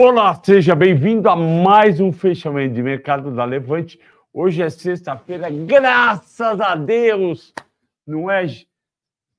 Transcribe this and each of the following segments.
Olá, seja bem-vindo a mais um fechamento de mercado da Levante. Hoje é sexta-feira, graças a Deus, não é,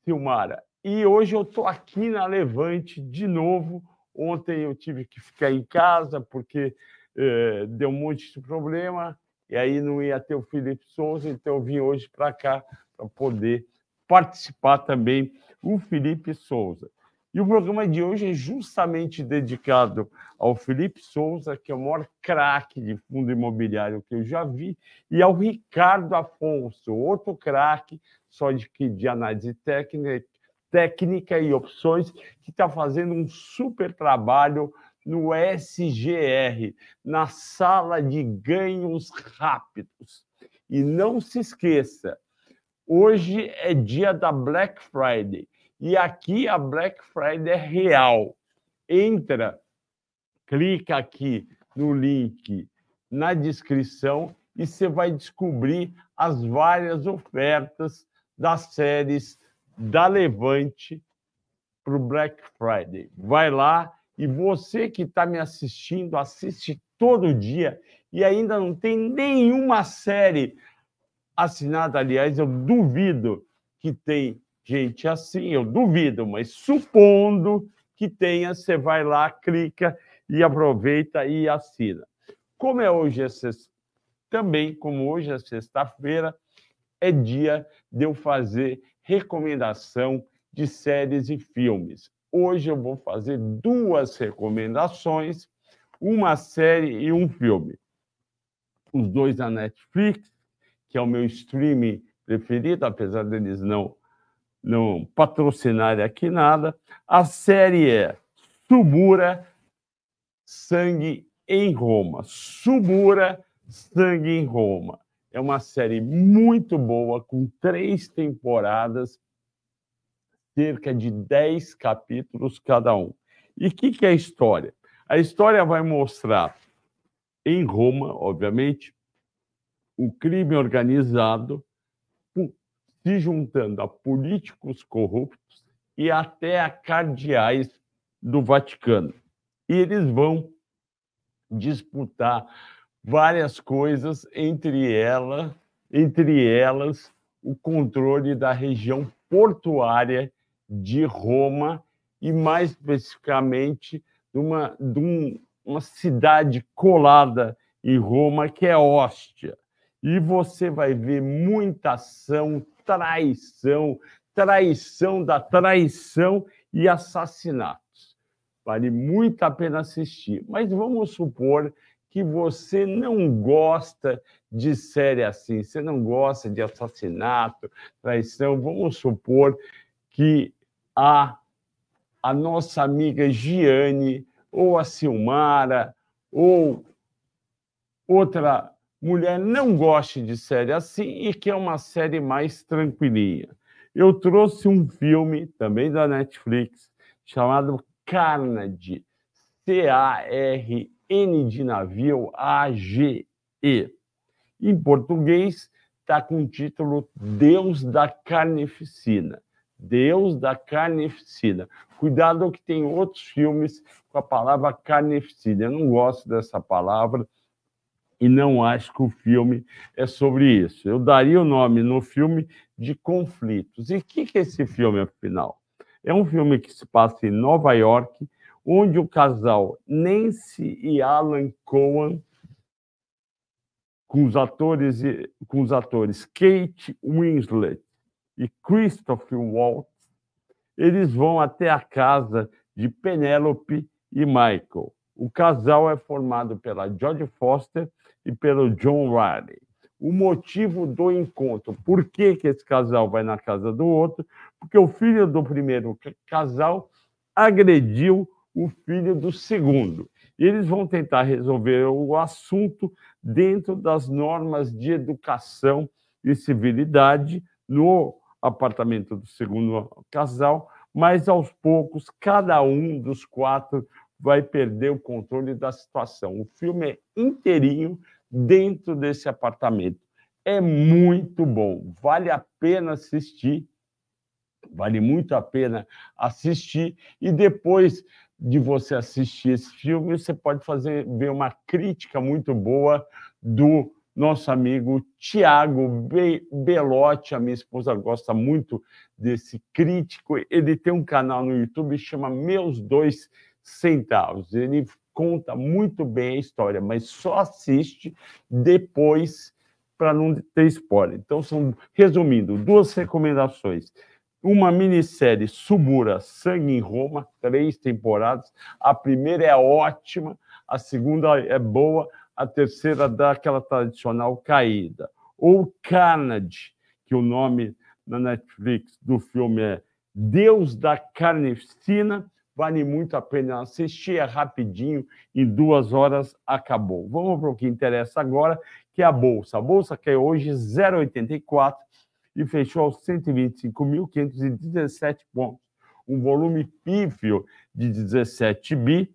Silmara? E hoje eu estou aqui na Levante de novo. Ontem eu tive que ficar em casa porque eh, deu um monte de problema e aí não ia ter o Felipe Souza, então eu vim hoje para cá para poder participar também o Felipe Souza. E o programa de hoje é justamente dedicado ao Felipe Souza, que é o maior craque de fundo imobiliário que eu já vi, e ao Ricardo Afonso, outro craque só de, de análise técnica, técnica e opções, que está fazendo um super trabalho no SGR, na sala de ganhos rápidos. E não se esqueça, hoje é dia da Black Friday. E aqui a Black Friday é real. Entra, clica aqui no link na descrição e você vai descobrir as várias ofertas das séries da Levante para o Black Friday. Vai lá e você que está me assistindo, assiste todo dia e ainda não tem nenhuma série assinada. Aliás, eu duvido que tem gente assim, eu duvido, mas supondo que tenha, você vai lá, clica e aproveita e assina. Como é hoje, é sexta, também, como hoje é sexta-feira, é dia de eu fazer recomendação de séries e filmes. Hoje eu vou fazer duas recomendações, uma série e um filme. Os dois da Netflix, que é o meu streaming preferido, apesar deles não não patrocinar aqui nada. A série é Subura Sangue em Roma. Subura Sangue em Roma. É uma série muito boa, com três temporadas, cerca de dez capítulos cada um. E o que, que é a história? A história vai mostrar em Roma, obviamente, o crime organizado se juntando a políticos corruptos e até a cardeais do Vaticano. E eles vão disputar várias coisas, entre elas, entre elas o controle da região portuária de Roma e mais especificamente de uma, de um, uma cidade colada em Roma que é Ostia. E você vai ver muita ação, traição, traição da traição e assassinatos. Vale muito a pena assistir. Mas vamos supor que você não gosta de série assim, você não gosta de assassinato, traição. Vamos supor que a, a nossa amiga Giane, ou a Silmara, ou outra mulher não goste de série assim e quer uma série mais tranquilinha. Eu trouxe um filme também da Netflix chamado Carnage, C-A-R-N de navio A-G-E. Em português está com o título Deus da Carnificina. Deus da Carnificina. Cuidado que tem outros filmes com a palavra carnificina. Eu não gosto dessa palavra e não acho que o filme é sobre isso. Eu daria o nome no filme de Conflitos. E o que, que é esse filme, afinal? É um filme que se passa em Nova York, onde o casal Nancy e Alan Cohen, com os atores, com os atores Kate Winslet e Christopher Waltz, eles vão até a casa de Penelope e Michael. O casal é formado pela Jodie Foster e pelo John Riley. O motivo do encontro, por que, que esse casal vai na casa do outro? Porque o filho do primeiro casal agrediu o filho do segundo. Eles vão tentar resolver o assunto dentro das normas de educação e civilidade no apartamento do segundo casal, mas aos poucos cada um dos quatro vai perder o controle da situação. O filme é inteirinho dentro desse apartamento. É muito bom, vale a pena assistir, vale muito a pena assistir e depois de você assistir esse filme, você pode fazer ver uma crítica muito boa do nosso amigo Tiago Belotti. A minha esposa gosta muito desse crítico. Ele tem um canal no YouTube que chama Meus Dois Centavos. Ele conta muito bem a história, mas só assiste depois para não ter spoiler. Então, são, resumindo, duas recomendações. Uma minissérie Subura Sangue em Roma, três temporadas. A primeira é ótima, a segunda é boa, a terceira dá aquela tradicional caída. Ou Carnage, que o nome na Netflix do filme é Deus da Carnificina, vale muito a pena assistir, é rapidinho, em duas horas acabou. Vamos para o que interessa agora, que é a Bolsa. A Bolsa caiu hoje 0,84 e fechou aos 125.517 pontos. Um volume pífio de 17 bi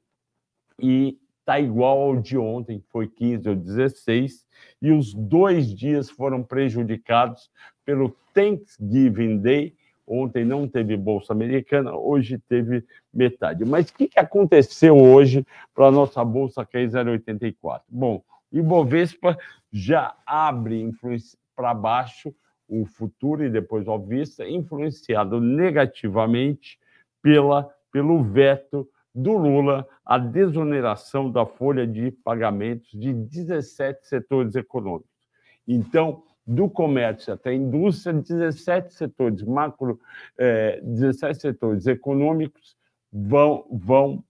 e está igual ao de ontem, que foi 15 ou 16, e os dois dias foram prejudicados pelo Thanksgiving Day. Ontem não teve Bolsa Americana, hoje teve metade. Mas o que, que aconteceu hoje para a nossa Bolsa cair 0,84? Bom, Ibovespa já abre para baixo o futuro e depois o vista, influenciado negativamente pela, pelo veto do Lula a desoneração da folha de pagamentos de 17 setores econômicos. Então, do comércio até a indústria, 17 setores macro, eh, 17 setores econômicos vão, vão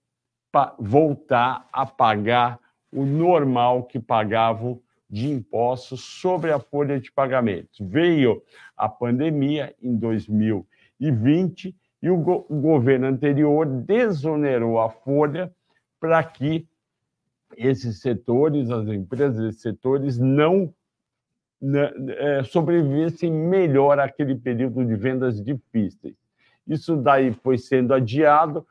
voltar a pagar o normal que pagavam de impostos sobre a folha de pagamentos. Veio a pandemia em 2020 e o, go o governo anterior desonerou a folha para que esses setores, as empresas desses setores, não né, é, sobrevivessem melhor àquele período de vendas difíceis. Isso daí foi sendo adiado,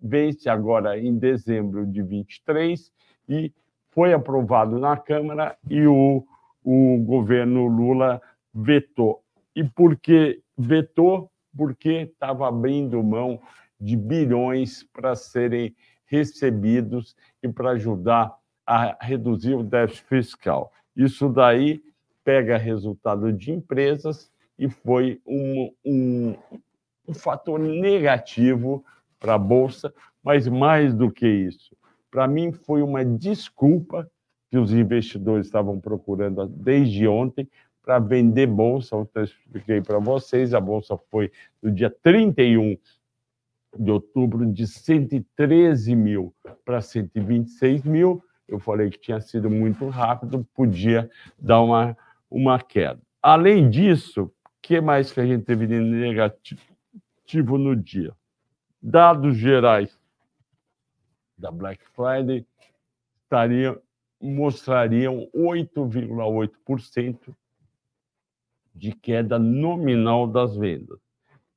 vence agora em dezembro de 23 e foi aprovado na Câmara e o, o governo Lula vetou. E por que vetou? porque estava abrindo mão de bilhões para serem recebidos e para ajudar a reduzir o déficit fiscal. Isso daí pega resultado de empresas e foi um, um, um fator negativo para a Bolsa, mas mais do que isso, para mim foi uma desculpa que os investidores estavam procurando desde ontem para vender bolsa, eu expliquei para vocês, a bolsa foi no dia 31 de outubro de 113 mil para 126 mil. Eu falei que tinha sido muito rápido, podia dar uma, uma queda. Além disso, o que mais que a gente teve de negativo no dia? Dados gerais da Black Friday estariam, mostrariam 8,8% de queda nominal das vendas,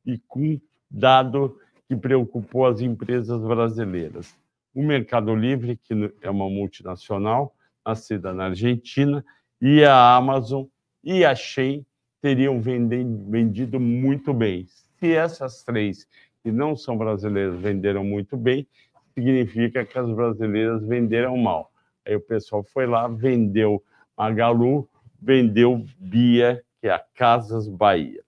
e com dado que preocupou as empresas brasileiras. O Mercado Livre, que é uma multinacional, nascida na Argentina, e a Amazon e a Shein teriam vendido muito bem. Se essas três, que não são brasileiras, venderam muito bem, significa que as brasileiras venderam mal. Aí o pessoal foi lá, vendeu Magalu, vendeu Bia que é a Casas Bahia.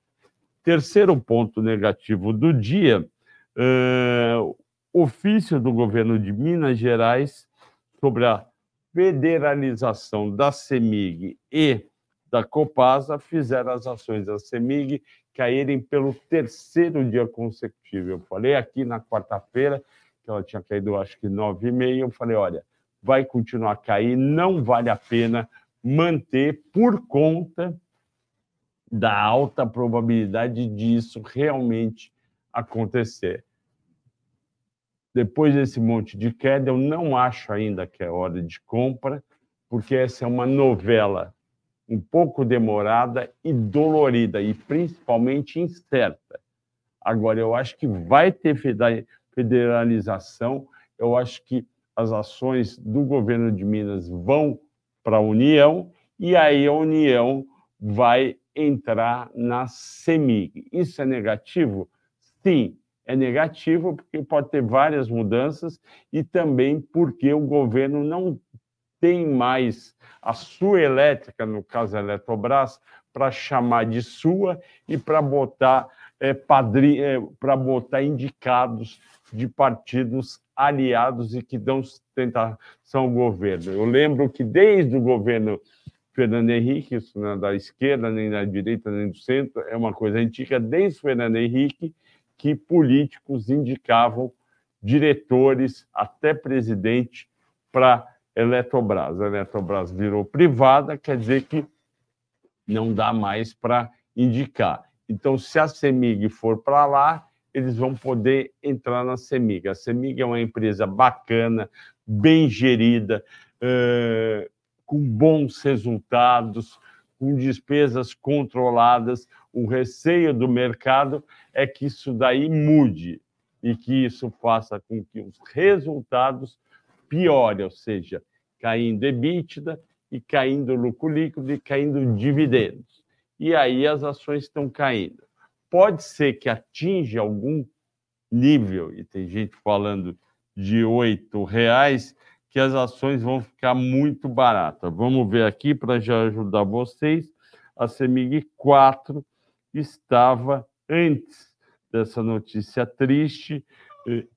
Terceiro ponto negativo do dia, uh, ofício do governo de Minas Gerais sobre a federalização da CEMIG e da Copasa fizeram as ações da CEMIG caírem pelo terceiro dia consecutivo. Eu falei aqui na quarta-feira que ela tinha caído, acho que 9,5. Eu falei, olha, vai continuar a cair, não vale a pena manter por conta da alta probabilidade disso realmente acontecer. Depois desse monte de queda, eu não acho ainda que é hora de compra, porque essa é uma novela um pouco demorada e dolorida, e principalmente incerta. Agora, eu acho que vai ter federalização, eu acho que as ações do governo de Minas vão para a União, e aí a União vai entrar na CEMIG. Isso é negativo? Sim, é negativo porque pode ter várias mudanças e também porque o governo não tem mais a sua elétrica, no caso a Eletrobras, para chamar de sua e para botar é, é, para botar indicados de partidos aliados e que dão sustentação ao governo. Eu lembro que desde o governo Fernando Henrique, isso não é da esquerda, nem da direita, nem do centro, é uma coisa antiga, desde Fernando Henrique, que políticos indicavam diretores, até presidente, para Eletrobras. A Eletrobras virou privada, quer dizer que não dá mais para indicar. Então, se a CEMIG for para lá, eles vão poder entrar na CEMIG. A CEMIG é uma empresa bacana, bem gerida, uh, com bons resultados, com despesas controladas. O receio do mercado é que isso daí mude e que isso faça com que os resultados piorem, ou seja, caindo EBITDA e caindo lucro líquido e caindo dividendos. E aí as ações estão caindo. Pode ser que atinja algum nível, e tem gente falando de R$ reais, que as ações vão ficar muito baratas. Vamos ver aqui para já ajudar vocês. A CEMIG 4 estava antes dessa notícia triste,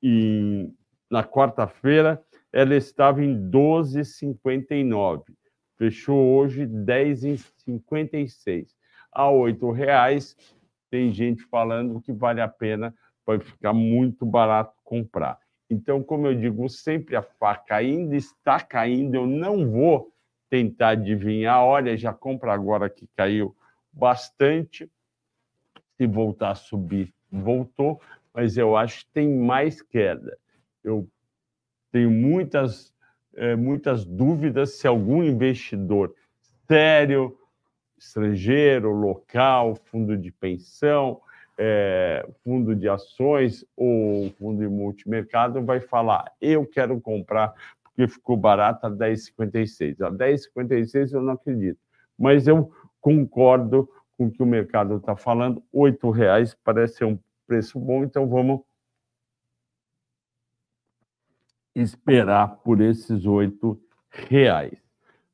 e na quarta-feira ela estava em 12,59. Fechou hoje 10,56. A R$ reais tem gente falando que vale a pena, vai ficar muito barato comprar. Então, como eu digo sempre, a faca ainda está caindo, eu não vou tentar adivinhar. Olha, já compra agora que caiu bastante. Se voltar a subir, voltou, mas eu acho que tem mais queda. Eu tenho muitas, é, muitas dúvidas se algum investidor sério, estrangeiro, local, fundo de pensão, é, fundo de ações ou fundo de multimercado vai falar: eu quero comprar porque ficou barato a 10,56. A 10,56 eu não acredito, mas eu concordo com o que o mercado está falando. R$ reais parece ser um preço bom, então vamos esperar por esses R$ reais.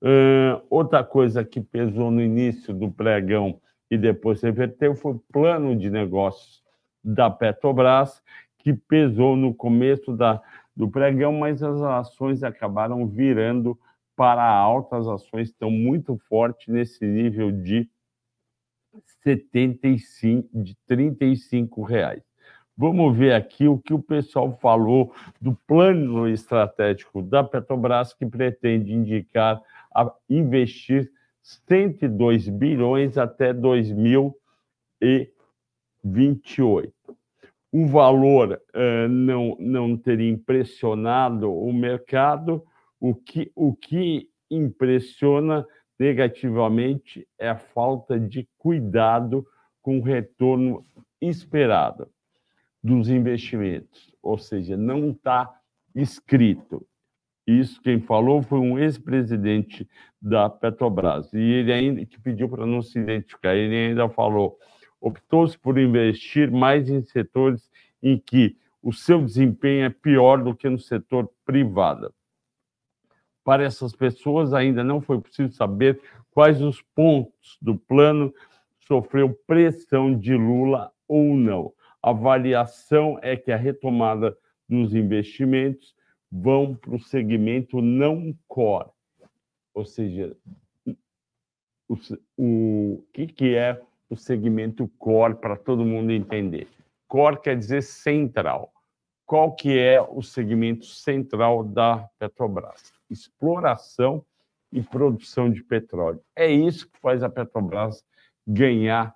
Uh, outra coisa que pesou no início do pregão e depois reverteu foi o plano de negócios da Petrobras, que pesou no começo da, do pregão, mas as ações acabaram virando para alta. As ações estão muito fortes nesse nível de 75, de 35 reais. Vamos ver aqui o que o pessoal falou do plano estratégico da Petrobras, que pretende indicar a investir 102 bilhões até 2028. O valor uh, não, não teria impressionado o mercado, o que, o que impressiona negativamente é a falta de cuidado com o retorno esperado dos investimentos, ou seja, não está escrito. Isso quem falou foi um ex-presidente da Petrobras e ele ainda que pediu para não se identificar. Ele ainda falou: optou-se por investir mais em setores em que o seu desempenho é pior do que no setor privado. Para essas pessoas, ainda não foi possível saber quais os pontos do plano sofreu pressão de Lula ou não a avaliação é que a retomada dos investimentos vão para o segmento não core, ou seja, o, o que, que é o segmento core para todo mundo entender. Core quer dizer central. Qual que é o segmento central da Petrobras? Exploração e produção de petróleo. É isso que faz a Petrobras ganhar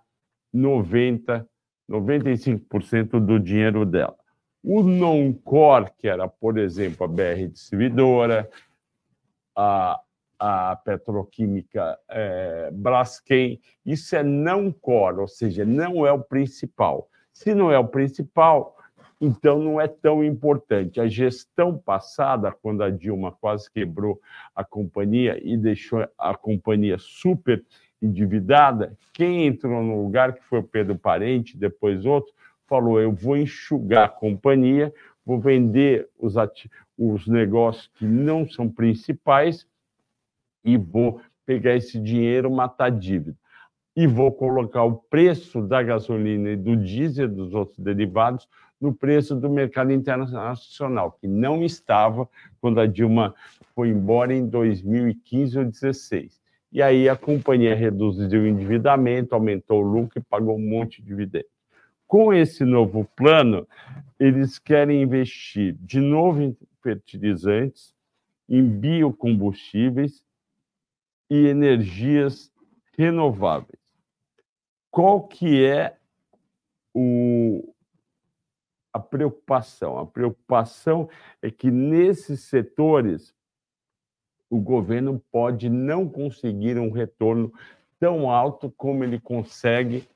90 95% do dinheiro dela. O non-core, que era, por exemplo, a BR Distribuidora, a, a petroquímica é, Braskem, isso é não core, ou seja, não é o principal. Se não é o principal, então não é tão importante. A gestão passada, quando a Dilma quase quebrou a companhia e deixou a companhia super endividada, quem entrou no lugar, que foi o Pedro Parente, depois outro, falou: eu vou enxugar a companhia, vou vender os, os negócios que não são principais e vou pegar esse dinheiro, matar dívida. E vou colocar o preço da gasolina e do diesel, dos outros derivados, no preço do mercado internacional, que não estava quando a Dilma foi embora em 2015 ou 2016. E aí a companhia reduziu o endividamento, aumentou o lucro e pagou um monte de dividendos. Com esse novo plano, eles querem investir de novo em fertilizantes, em biocombustíveis e energias renováveis. Qual que é o, a preocupação? A preocupação é que nesses setores o governo pode não conseguir um retorno tão alto como ele consegue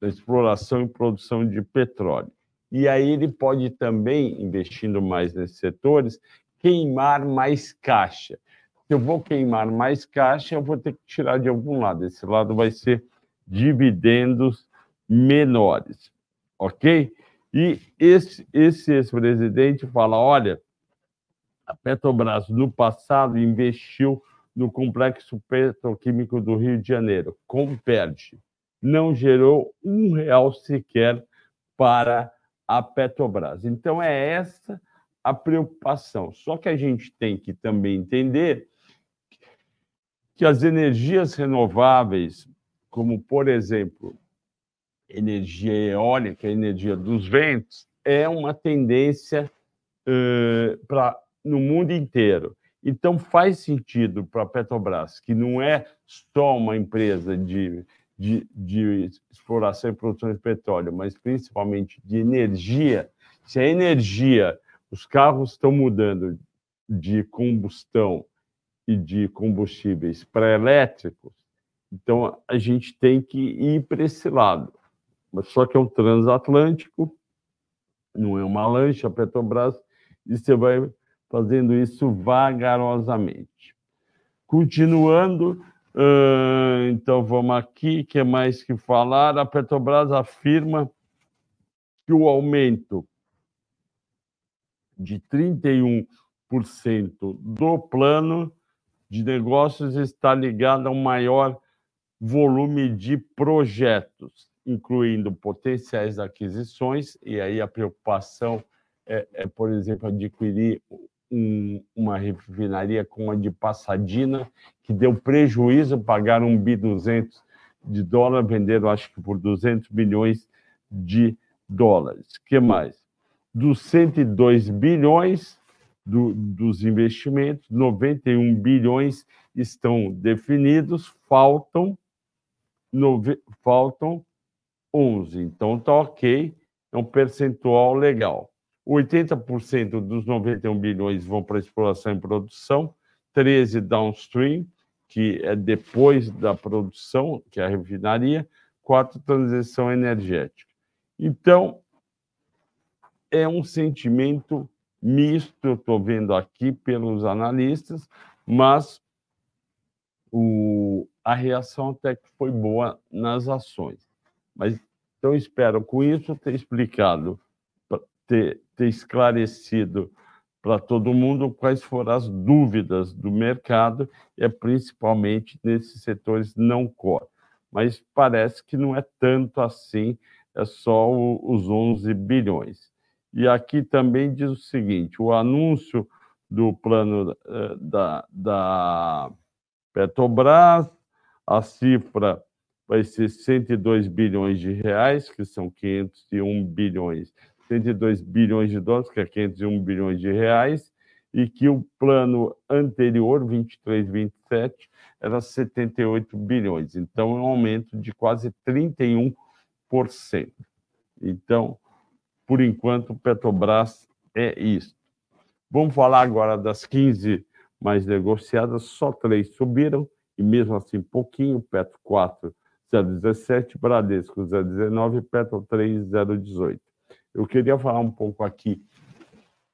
na exploração e produção de petróleo. E aí ele pode também, investindo mais nesses setores, queimar mais caixa. Se eu vou queimar mais caixa, eu vou ter que tirar de algum lado. Esse lado vai ser dividendos menores, ok? E esse, esse ex-presidente fala: olha, a Petrobras no passado investiu no complexo petroquímico do Rio de Janeiro, com perde. Não gerou um real sequer para a Petrobras. Então, é essa a preocupação. Só que a gente tem que também entender que as energias renováveis, como, por exemplo, energia eólica, energia dos ventos, é uma tendência uh, no mundo inteiro. Então, faz sentido para a Petrobras, que não é só uma empresa de, de, de, exploração e produção de petróleo, mas principalmente de energia. Se a energia, os carros estão mudando de combustão e de combustíveis para elétricos, então a gente tem que ir para esse lado. Mas só que é um transatlântico, não é uma lancha, Petrobras, e você vai fazendo isso vagarosamente. Continuando, uh, então vamos aqui, que mais que falar? A Petrobras afirma que o aumento de 31% do plano de negócios está ligado a um maior volume de projetos, incluindo potenciais aquisições, e aí a preocupação é, é por exemplo, adquirir um, uma refinaria como a de Passadina, que deu prejuízo, pagaram um bi 200 de dólar, venderam acho que por 200 bilhões de dólares. que mais? Dos 102 bilhões do, dos investimentos, 91 bilhões estão definidos, faltam, nove, faltam 11. Então, está ok, é um percentual legal. 80% dos 91 bilhões vão para exploração e produção, 13 downstream, que é depois da produção, que é a refinaria, quatro transição energética. Então, é um sentimento misto, eu estou vendo aqui pelos analistas, mas o, a reação até que foi boa nas ações. Mas então espero com isso ter explicado ter, ter esclarecido para todo mundo quais foram as dúvidas do mercado, é principalmente nesses setores não core. Mas parece que não é tanto assim, é só o, os 11 bilhões. E aqui também diz o seguinte: o anúncio do plano uh, da, da Petrobras, a cifra vai ser 102 bilhões de reais, que são 501 bilhões 102 bilhões de dólares, que é 501 bilhões de reais, e que o plano anterior, 23, 27, era 78 bilhões. Então, é um aumento de quase 31%. Então, por enquanto, Petrobras é isso. Vamos falar agora das 15 mais negociadas, só três subiram, e mesmo assim pouquinho, Petro 4, 0,17, Bradesco 0,19, Petro 3, 0,18. Eu queria falar um pouco aqui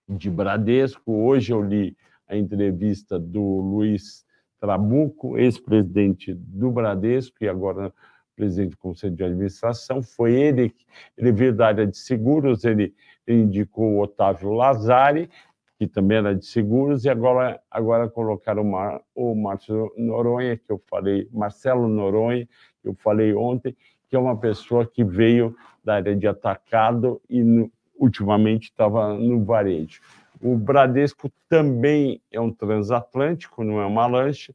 de Bradesco. Hoje eu li a entrevista do Luiz Trabuco, ex-presidente do Bradesco e agora presidente do Conselho de Administração, foi ele, ele veio da área de seguros, ele, indicou o Otávio Lazari, que também era de seguros, e agora, agora colocaram o, Mar, o Márcio Noronha, que eu falei, Marcelo Noronha, que eu falei ontem, que é uma pessoa que veio da área de atacado e no, ultimamente estava no varejo. O Bradesco também é um transatlântico, não é uma lancha,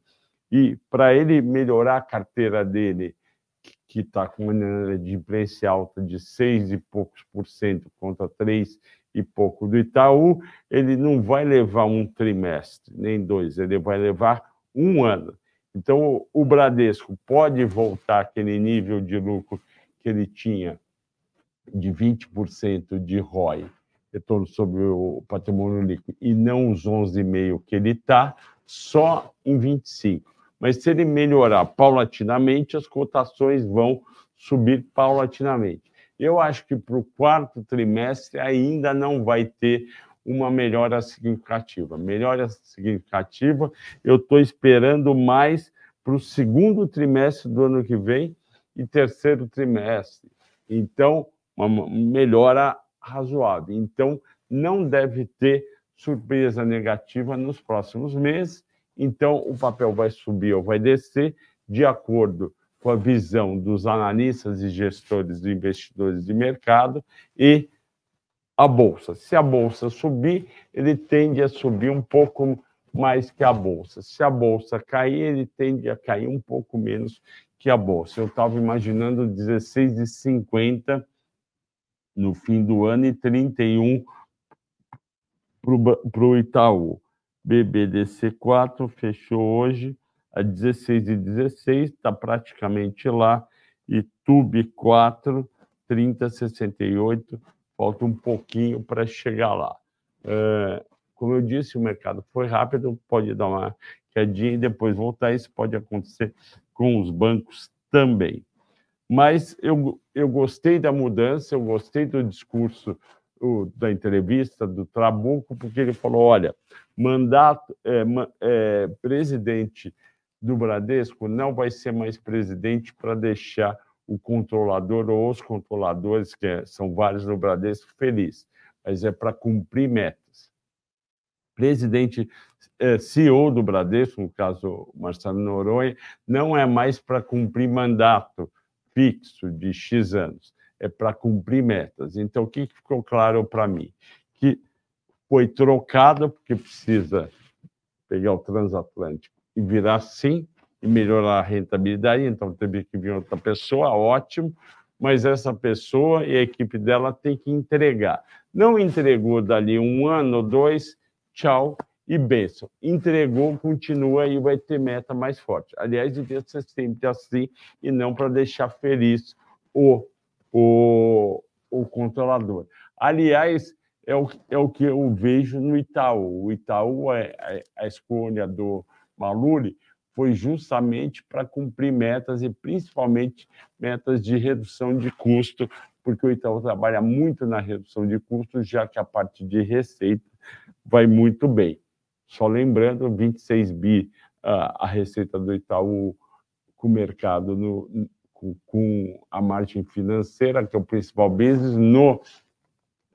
e para ele melhorar a carteira dele, que está com uma inadimplência alta de 6 e poucos por cento contra 3 e pouco do Itaú, ele não vai levar um trimestre, nem dois, ele vai levar um ano. Então, o Bradesco pode voltar àquele nível de lucro que ele tinha de 20% de ROI retorno sobre o patrimônio líquido e não os 11,5 que ele está, só em 25. Mas se ele melhorar paulatinamente, as cotações vão subir paulatinamente. Eu acho que para o quarto trimestre ainda não vai ter uma melhora significativa. Melhora significativa, eu estou esperando mais para o segundo trimestre do ano que vem e terceiro trimestre. Então, uma melhora razoável. Então, não deve ter surpresa negativa nos próximos meses. Então, o papel vai subir ou vai descer de acordo com a visão dos analistas e gestores de investidores de mercado e a bolsa. Se a bolsa subir, ele tende a subir um pouco mais que a bolsa. Se a bolsa cair, ele tende a cair um pouco menos que a bolsa. Eu estava imaginando 16,50 no fim do ano e 31 para o Itaú. BBDC4 fechou hoje a 16 e 16, está praticamente lá. E TUB 4, 30,68, falta um pouquinho para chegar lá. É, como eu disse, o mercado foi rápido, pode dar uma quedinha e depois voltar. Isso pode acontecer com os bancos também mas eu, eu gostei da mudança, eu gostei do discurso o, da entrevista do Trabuco, porque ele falou: olha, mandato, é, é, presidente do Bradesco não vai ser mais presidente para deixar o controlador ou os controladores, que é, são vários no Bradesco, feliz, mas é para cumprir metas. Presidente, é, CEO do Bradesco, no caso Marcelo Noronha, não é mais para cumprir mandato, fixo de X anos, é para cumprir metas. Então, o que ficou claro para mim? Que foi trocado, porque precisa pegar o transatlântico e virar sim e melhorar a rentabilidade, então teve que vir outra pessoa, ótimo, mas essa pessoa e a equipe dela tem que entregar. Não entregou dali um ano ou dois, tchau, e benção. Entregou, continua e vai ter meta mais forte. Aliás, devia ser sempre assim e não para deixar feliz o, o, o controlador. Aliás, é o, é o que eu vejo no Itaú. O Itaú, a escolha do Maluri foi justamente para cumprir metas e principalmente metas de redução de custo, porque o Itaú trabalha muito na redução de custos, já que a parte de receita vai muito bem. Só lembrando, 26 bi a receita do Itaú com o mercado, no, com, a margem financeira, que é o principal business, no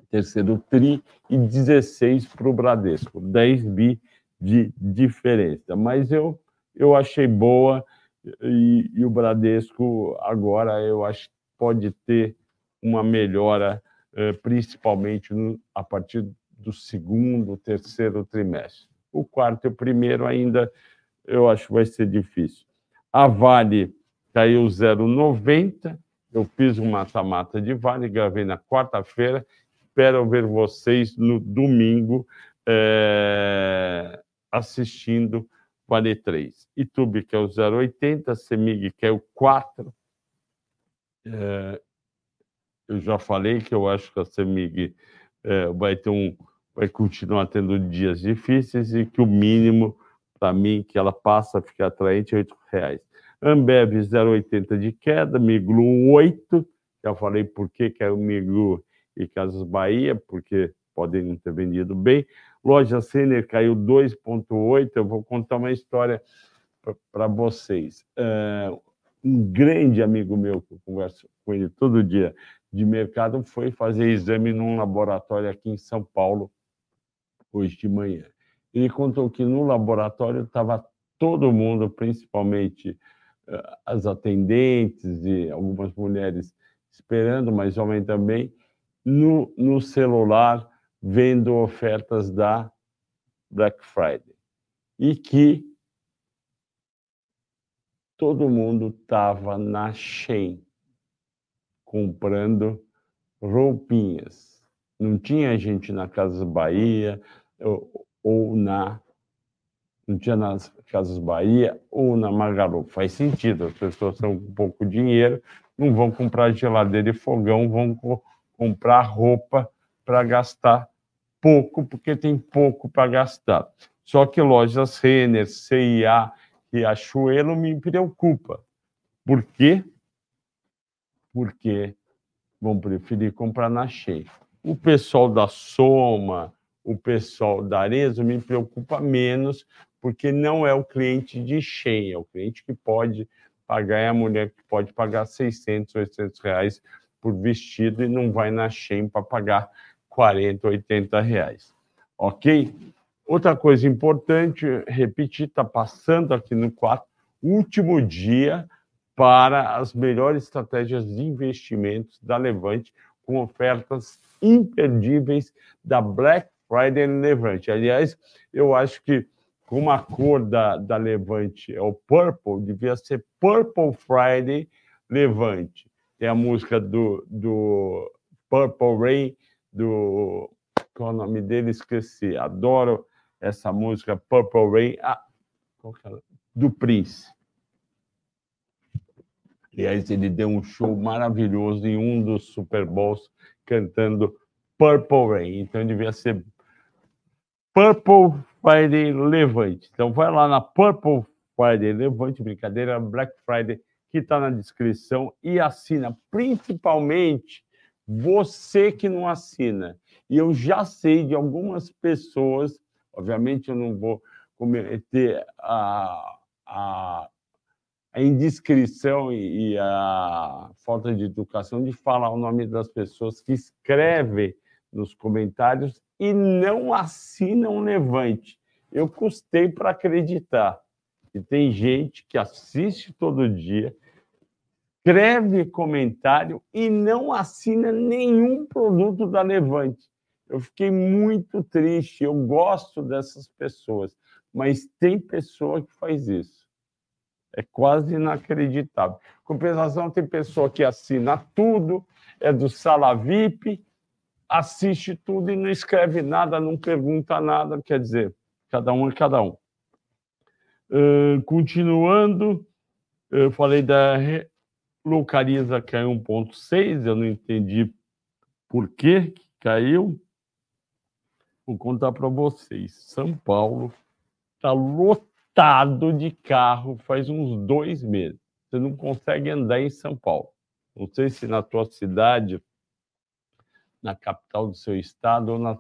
terceiro TRI, e 16 para o Bradesco, 10 bi de diferença. Mas eu, eu achei boa e, e o Bradesco agora eu acho que pode ter uma melhora, eh, principalmente no, a partir do segundo, terceiro trimestre. O quarto e o primeiro ainda eu acho que vai ser difícil. A Vale caiu 0,90. Eu fiz um mata-mata de Vale, gravei na quarta-feira. Espero ver vocês no domingo é, assistindo Vale 3. Itube, que é o 0,80. Semig, que é o 4. É, eu já falei que eu acho que a Semig é, vai ter um vai continuar tendo dias difíceis e que o mínimo, para mim, que ela passa a ficar atraente é R$ reais. Ambev 0,80 de queda, Miglu 8, já falei por que caiu Miglu e Casas Bahia, porque podem não ter vendido bem. Loja Sênior caiu 2,8. Eu vou contar uma história para vocês. Uh, um grande amigo meu, que eu converso com ele todo dia, de mercado, foi fazer exame num laboratório aqui em São Paulo, hoje de manhã. Ele contou que no laboratório estava todo mundo, principalmente eh, as atendentes e algumas mulheres esperando, mas homem também, no, no celular, vendo ofertas da Black Friday. E que todo mundo estava na Shein comprando roupinhas. Não tinha gente na Casas Bahia ou, ou na não tinha nas Casas Bahia ou na Magalu. Faz sentido, as pessoas estão com pouco dinheiro, não vão comprar geladeira e fogão, vão co comprar roupa para gastar pouco, porque tem pouco para gastar. Só que lojas Renner, CIA, Riachuelo me preocupa. Por quê? Porque vão preferir comprar na Shein. O pessoal da Soma, o pessoal da Arezzo me preocupa menos, porque não é o cliente de Shein, é o cliente que pode pagar, é a mulher que pode pagar 600, 800 reais por vestido e não vai na Shein para pagar 40, 80 reais. Ok? Outra coisa importante, repetir, está passando aqui no quarto, último dia para as melhores estratégias de investimentos da Levante, com ofertas imperdíveis da Black Friday Levante. Aliás, eu acho que como a cor da, da Levante é o purple, devia ser Purple Friday Levante. Tem a música do, do Purple Rain, do. Qual é o nome dele? Esqueci. Adoro essa música Purple Rain ah, é? do Prince. Aliás, ele deu um show maravilhoso em um dos Super Bowls cantando Purple Rain. Então devia ser Purple Friday Levante. Então vai lá na Purple Friday Levante, brincadeira, Black Friday, que está na descrição e assina. Principalmente você que não assina. E eu já sei de algumas pessoas Obviamente, eu não vou cometer a, a, a indiscrição e, e a falta de educação de falar o nome das pessoas que escrevem nos comentários e não assinam Levante. Eu custei para acreditar. E tem gente que assiste todo dia, escreve comentário e não assina nenhum produto da Levante. Eu fiquei muito triste. Eu gosto dessas pessoas, mas tem pessoa que faz isso. É quase inacreditável. Compensação, tem pessoa que assina tudo, é do sala VIP, assiste tudo e não escreve nada, não pergunta nada. Quer dizer, cada um é cada um. Uh, continuando, eu falei da localiza caiu 1,6, eu não entendi por que caiu. Vou contar para vocês. São Paulo está lotado de carro faz uns dois meses. Você não consegue andar em São Paulo. Não sei se na tua cidade, na capital do seu estado ou na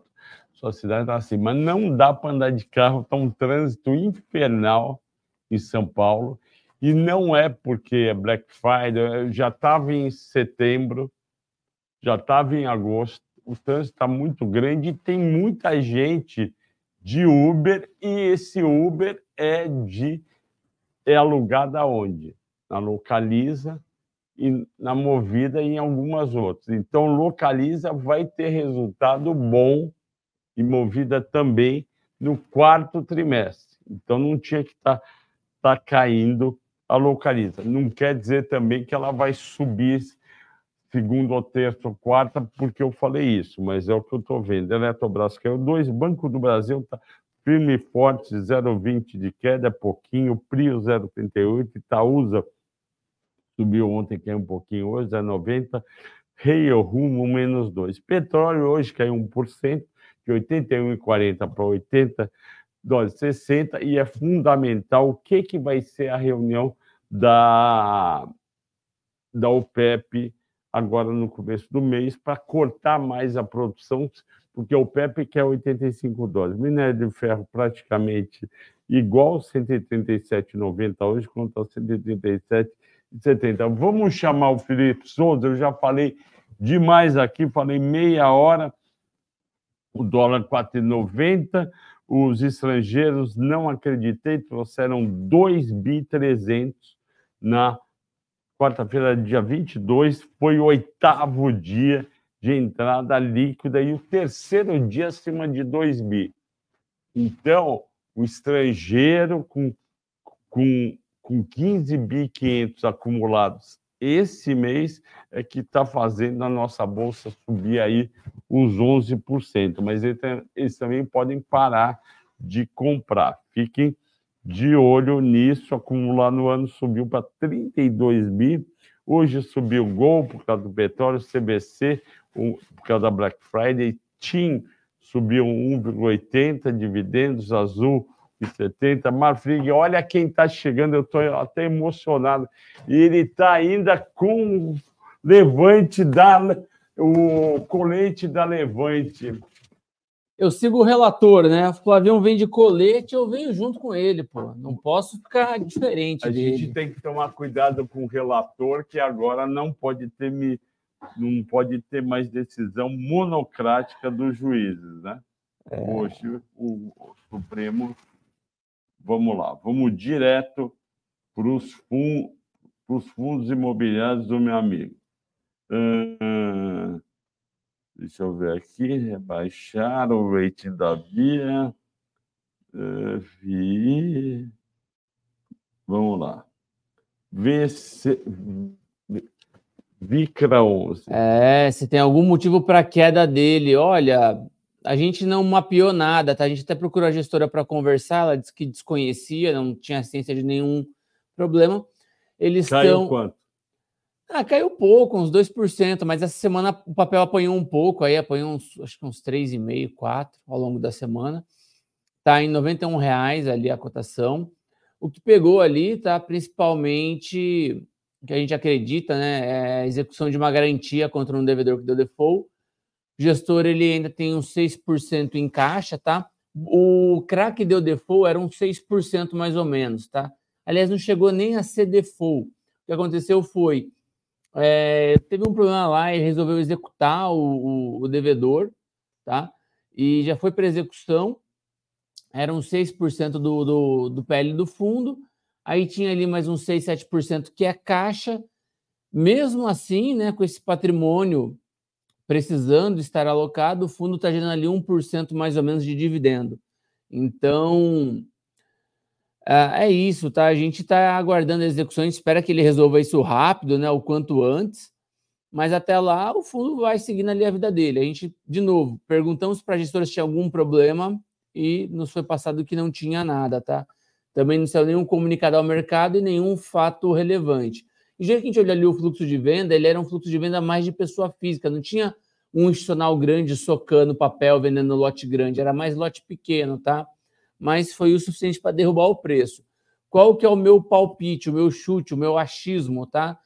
sua cidade está assim, mas não dá para andar de carro, está um trânsito infernal em São Paulo. E não é porque é Black Friday, já estava em setembro, já estava em agosto, o trânsito está muito grande e tem muita gente de Uber e esse Uber é de é alugado aonde? Na Localiza e na Movida e em algumas outras. Então Localiza vai ter resultado bom e Movida também no quarto trimestre. Então não tinha que estar tá, tá caindo a Localiza. Não quer dizer também que ela vai subir segundo ou terça ou quarta, porque eu falei isso, mas é o que eu estou vendo. Eletrobras caiu dois, Banco do Brasil está firme e forte, 0,20 de queda, pouquinho, Prio 0,38, Itaúsa subiu ontem, caiu um pouquinho hoje, 0,90, Rio Rumo menos 2. Petróleo hoje caiu 1%, de 81,40 para 80 dólares 60, e é fundamental o que, que vai ser a reunião da, da OPEP agora no começo do mês para cortar mais a produção, porque o PEP quer 85 dólares. Minério de ferro praticamente igual, 137,90 hoje contra 137,50 70. Vamos chamar o Felipe Souza, eu já falei demais aqui, falei meia hora, o dólar 4,90, os estrangeiros, não acreditei, trouxeram 2 bi 300 na quarta-feira, dia 22, foi o oitavo dia de entrada líquida e o terceiro dia acima de 2 bi. Então, o estrangeiro com, com, com 15 bi 500 acumulados esse mês é que está fazendo a nossa bolsa subir aí uns 11%, mas eles também podem parar de comprar. Fiquem de olho nisso, acumulado no ano subiu para 32 bi, hoje subiu Gol por causa do petróleo, CBC por causa da Black Friday, TIM subiu 1,80, dividendos, Azul 70. Marfrig, olha quem está chegando, eu estou até emocionado. E ele está ainda com levante da o colete da Levante. Eu sigo o relator, né? O Flavião vem de colete, eu venho junto com ele, pô. Não posso ficar diferente A dele. gente tem que tomar cuidado com o relator, que agora não pode ter não pode ter mais decisão monocrática dos juízes, né? É. Hoje o Supremo Vamos lá, vamos direto para os fundos, imobiliários do meu amigo. Uh, deixa eu ver aqui, rebaixar o rating da Via. Uh. Vamos lá. VC, Vicra 11. É, se tem algum motivo para queda dele, olha, a gente não mapeou nada, tá? A gente até procurou a gestora para conversar, ela disse que desconhecia, não tinha ciência de nenhum problema. Eles caiu quanto? Ah, caiu pouco, uns 2%, mas essa semana o papel apanhou um pouco, aí apanhou uns, acho que uns 3,5, 4 ao longo da semana. Tá em 91 reais ali a cotação. O que pegou ali, tá? Principalmente, o que a gente acredita, né? É a execução de uma garantia contra um devedor que deu default o gestor ele ainda tem uns 6% em caixa, tá? O crack deu default era uns 6% mais ou menos, tá? Aliás, não chegou nem a ser default. O que aconteceu foi, é, teve um problema lá e resolveu executar o, o, o devedor, tá? E já foi para execução, eram 6% do, do, do PL do fundo, aí tinha ali mais uns 6, 7% que é caixa. Mesmo assim, né, com esse patrimônio precisando estar alocado, o fundo está gerando ali 1% mais ou menos de dividendo. Então, é isso, tá? A gente está aguardando a execução, a gente espera que ele resolva isso rápido, né? O quanto antes, mas até lá o fundo vai seguindo ali a vida dele. A gente, de novo, perguntamos para a gestora se tinha algum problema e nos foi passado que não tinha nada, tá? Também não saiu nenhum comunicado ao mercado e nenhum fato relevante. E já que a gente olha ali o fluxo de venda, ele era um fluxo de venda mais de pessoa física, não tinha um institucional grande socando papel, vendendo lote grande, era mais lote pequeno, tá? Mas foi o suficiente para derrubar o preço. Qual que é o meu palpite, o meu chute, o meu achismo, tá?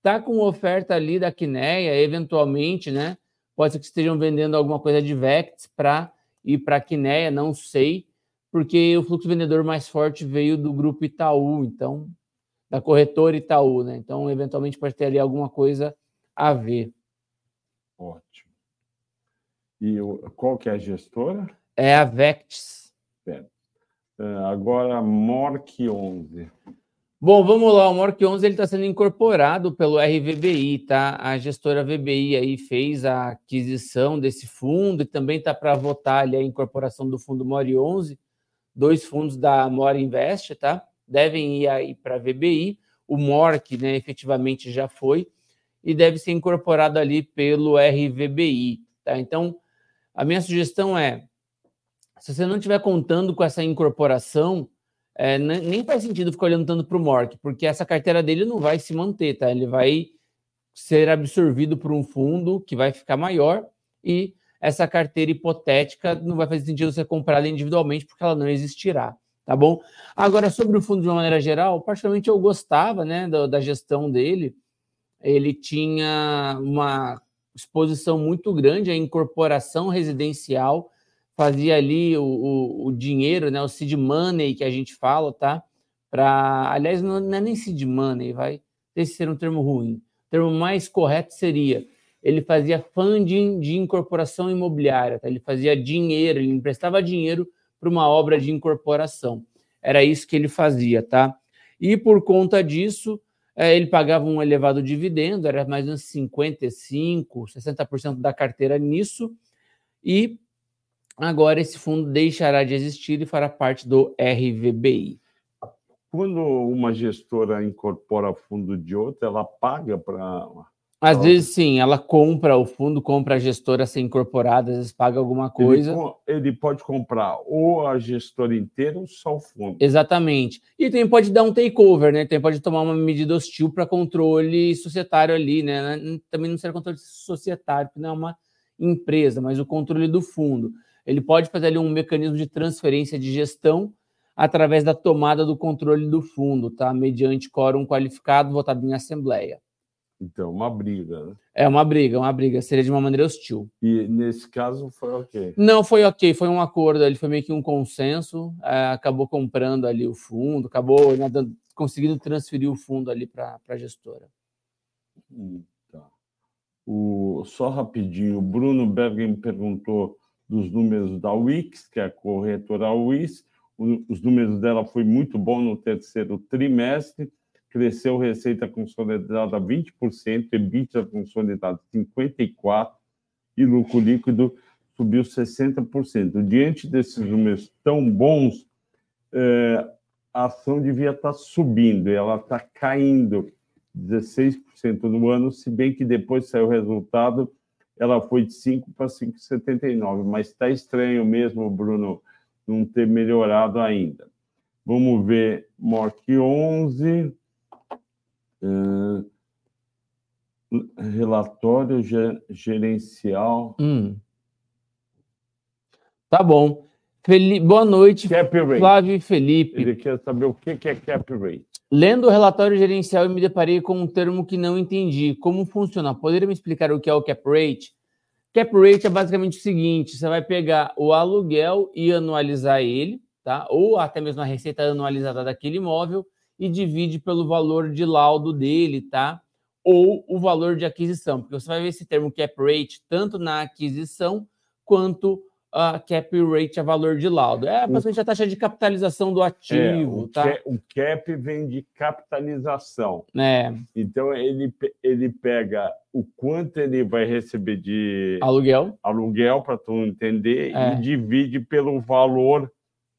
Tá com oferta ali da Quineia, eventualmente, né? Pode ser que estejam vendendo alguma coisa de Vex para ir para a Quineia, não sei, porque o fluxo vendedor mais forte veio do grupo Itaú, então da corretora Itaú, né? Então, eventualmente pode ter ali alguma coisa a ver. Ótimo. E qual que é a gestora? É a Vectis. É, agora, Mork 11. Bom, vamos lá. O Mork 11 está sendo incorporado pelo RVBI, tá? A gestora VBI aí fez a aquisição desse fundo e também está para votar ali a incorporação do fundo Mori 11, dois fundos da Mori Invest, tá? Devem ir aí para a VBI. O Mork, né, efetivamente já foi e deve ser incorporado ali pelo RVBI, tá? Então, a minha sugestão é, se você não estiver contando com essa incorporação, é, nem faz sentido ficar olhando tanto para o Mork, porque essa carteira dele não vai se manter, tá? Ele vai ser absorvido por um fundo que vai ficar maior e essa carteira hipotética não vai fazer sentido ser comprada individualmente porque ela não existirá, tá bom? Agora, sobre o fundo de uma maneira geral, particularmente eu gostava, né, da, da gestão dele. Ele tinha uma exposição muito grande à incorporação residencial, fazia ali o, o, o dinheiro, né, o seed money que a gente fala, tá? Para, aliás, não, não, é nem seed money, vai. esse seria um termo ruim. O termo mais correto seria ele fazia funding de incorporação imobiliária, tá? ele fazia dinheiro, ele emprestava dinheiro para uma obra de incorporação. Era isso que ele fazia, tá? E por conta disso, é, ele pagava um elevado dividendo, era mais ou menos 55, 60% da carteira nisso, e agora esse fundo deixará de existir e fará parte do RVBI. Quando uma gestora incorpora fundo de outra, ela paga para às vezes, sim, ela compra, o fundo compra a gestora ser incorporada, às vezes paga alguma coisa. Ele, ele, pode comprar ou a gestora inteira ou só o fundo. Exatamente. E também pode dar um takeover, né? Também pode tomar uma medida hostil para controle societário ali, né? Também não será controle societário, porque não é uma empresa, mas o controle do fundo. Ele pode fazer ali um mecanismo de transferência de gestão através da tomada do controle do fundo, tá? Mediante quórum qualificado votado em assembleia. Então, uma briga, né? É uma briga, uma briga. Seria de uma maneira hostil. E nesse caso foi ok? Não, foi ok. Foi um acordo. Ele foi meio que um consenso. É, acabou comprando ali o fundo, acabou né, conseguindo transferir o fundo ali para a gestora. Hum, tá. O, só rapidinho, o Bruno Bergen perguntou dos números da Wix, que é a corretora Wix. O, os números dela foi muito bom no terceiro trimestre cresceu receita consolidada 20%, EBITDA consolidado 54% e lucro líquido subiu 60%. Diante desses números tão bons, é, a ação devia estar subindo, e ela está caindo 16% no ano, se bem que depois saiu o resultado, ela foi de 5 para 5,79, mas está estranho mesmo, Bruno, não ter melhorado ainda. Vamos ver MORC 11, Uh, relatório gerencial. Hum. Tá bom. Felipe, boa noite, cap rate. Flávio e Felipe. Ele quer saber o que é cap rate. Lendo o relatório gerencial, eu me deparei com um termo que não entendi. Como funciona? Poderia me explicar o que é o cap rate? Cap rate é basicamente o seguinte: você vai pegar o aluguel e anualizar ele, tá? Ou até mesmo a receita anualizada daquele imóvel e divide pelo valor de laudo dele, tá? Ou o valor de aquisição, porque você vai ver esse termo cap rate tanto na aquisição quanto a cap rate a valor de laudo. É basicamente a taxa de capitalização do ativo, é, tá? Cap, o cap vem de capitalização. É. Então ele, ele pega o quanto ele vai receber de aluguel, aluguel para tu entender é. e divide pelo valor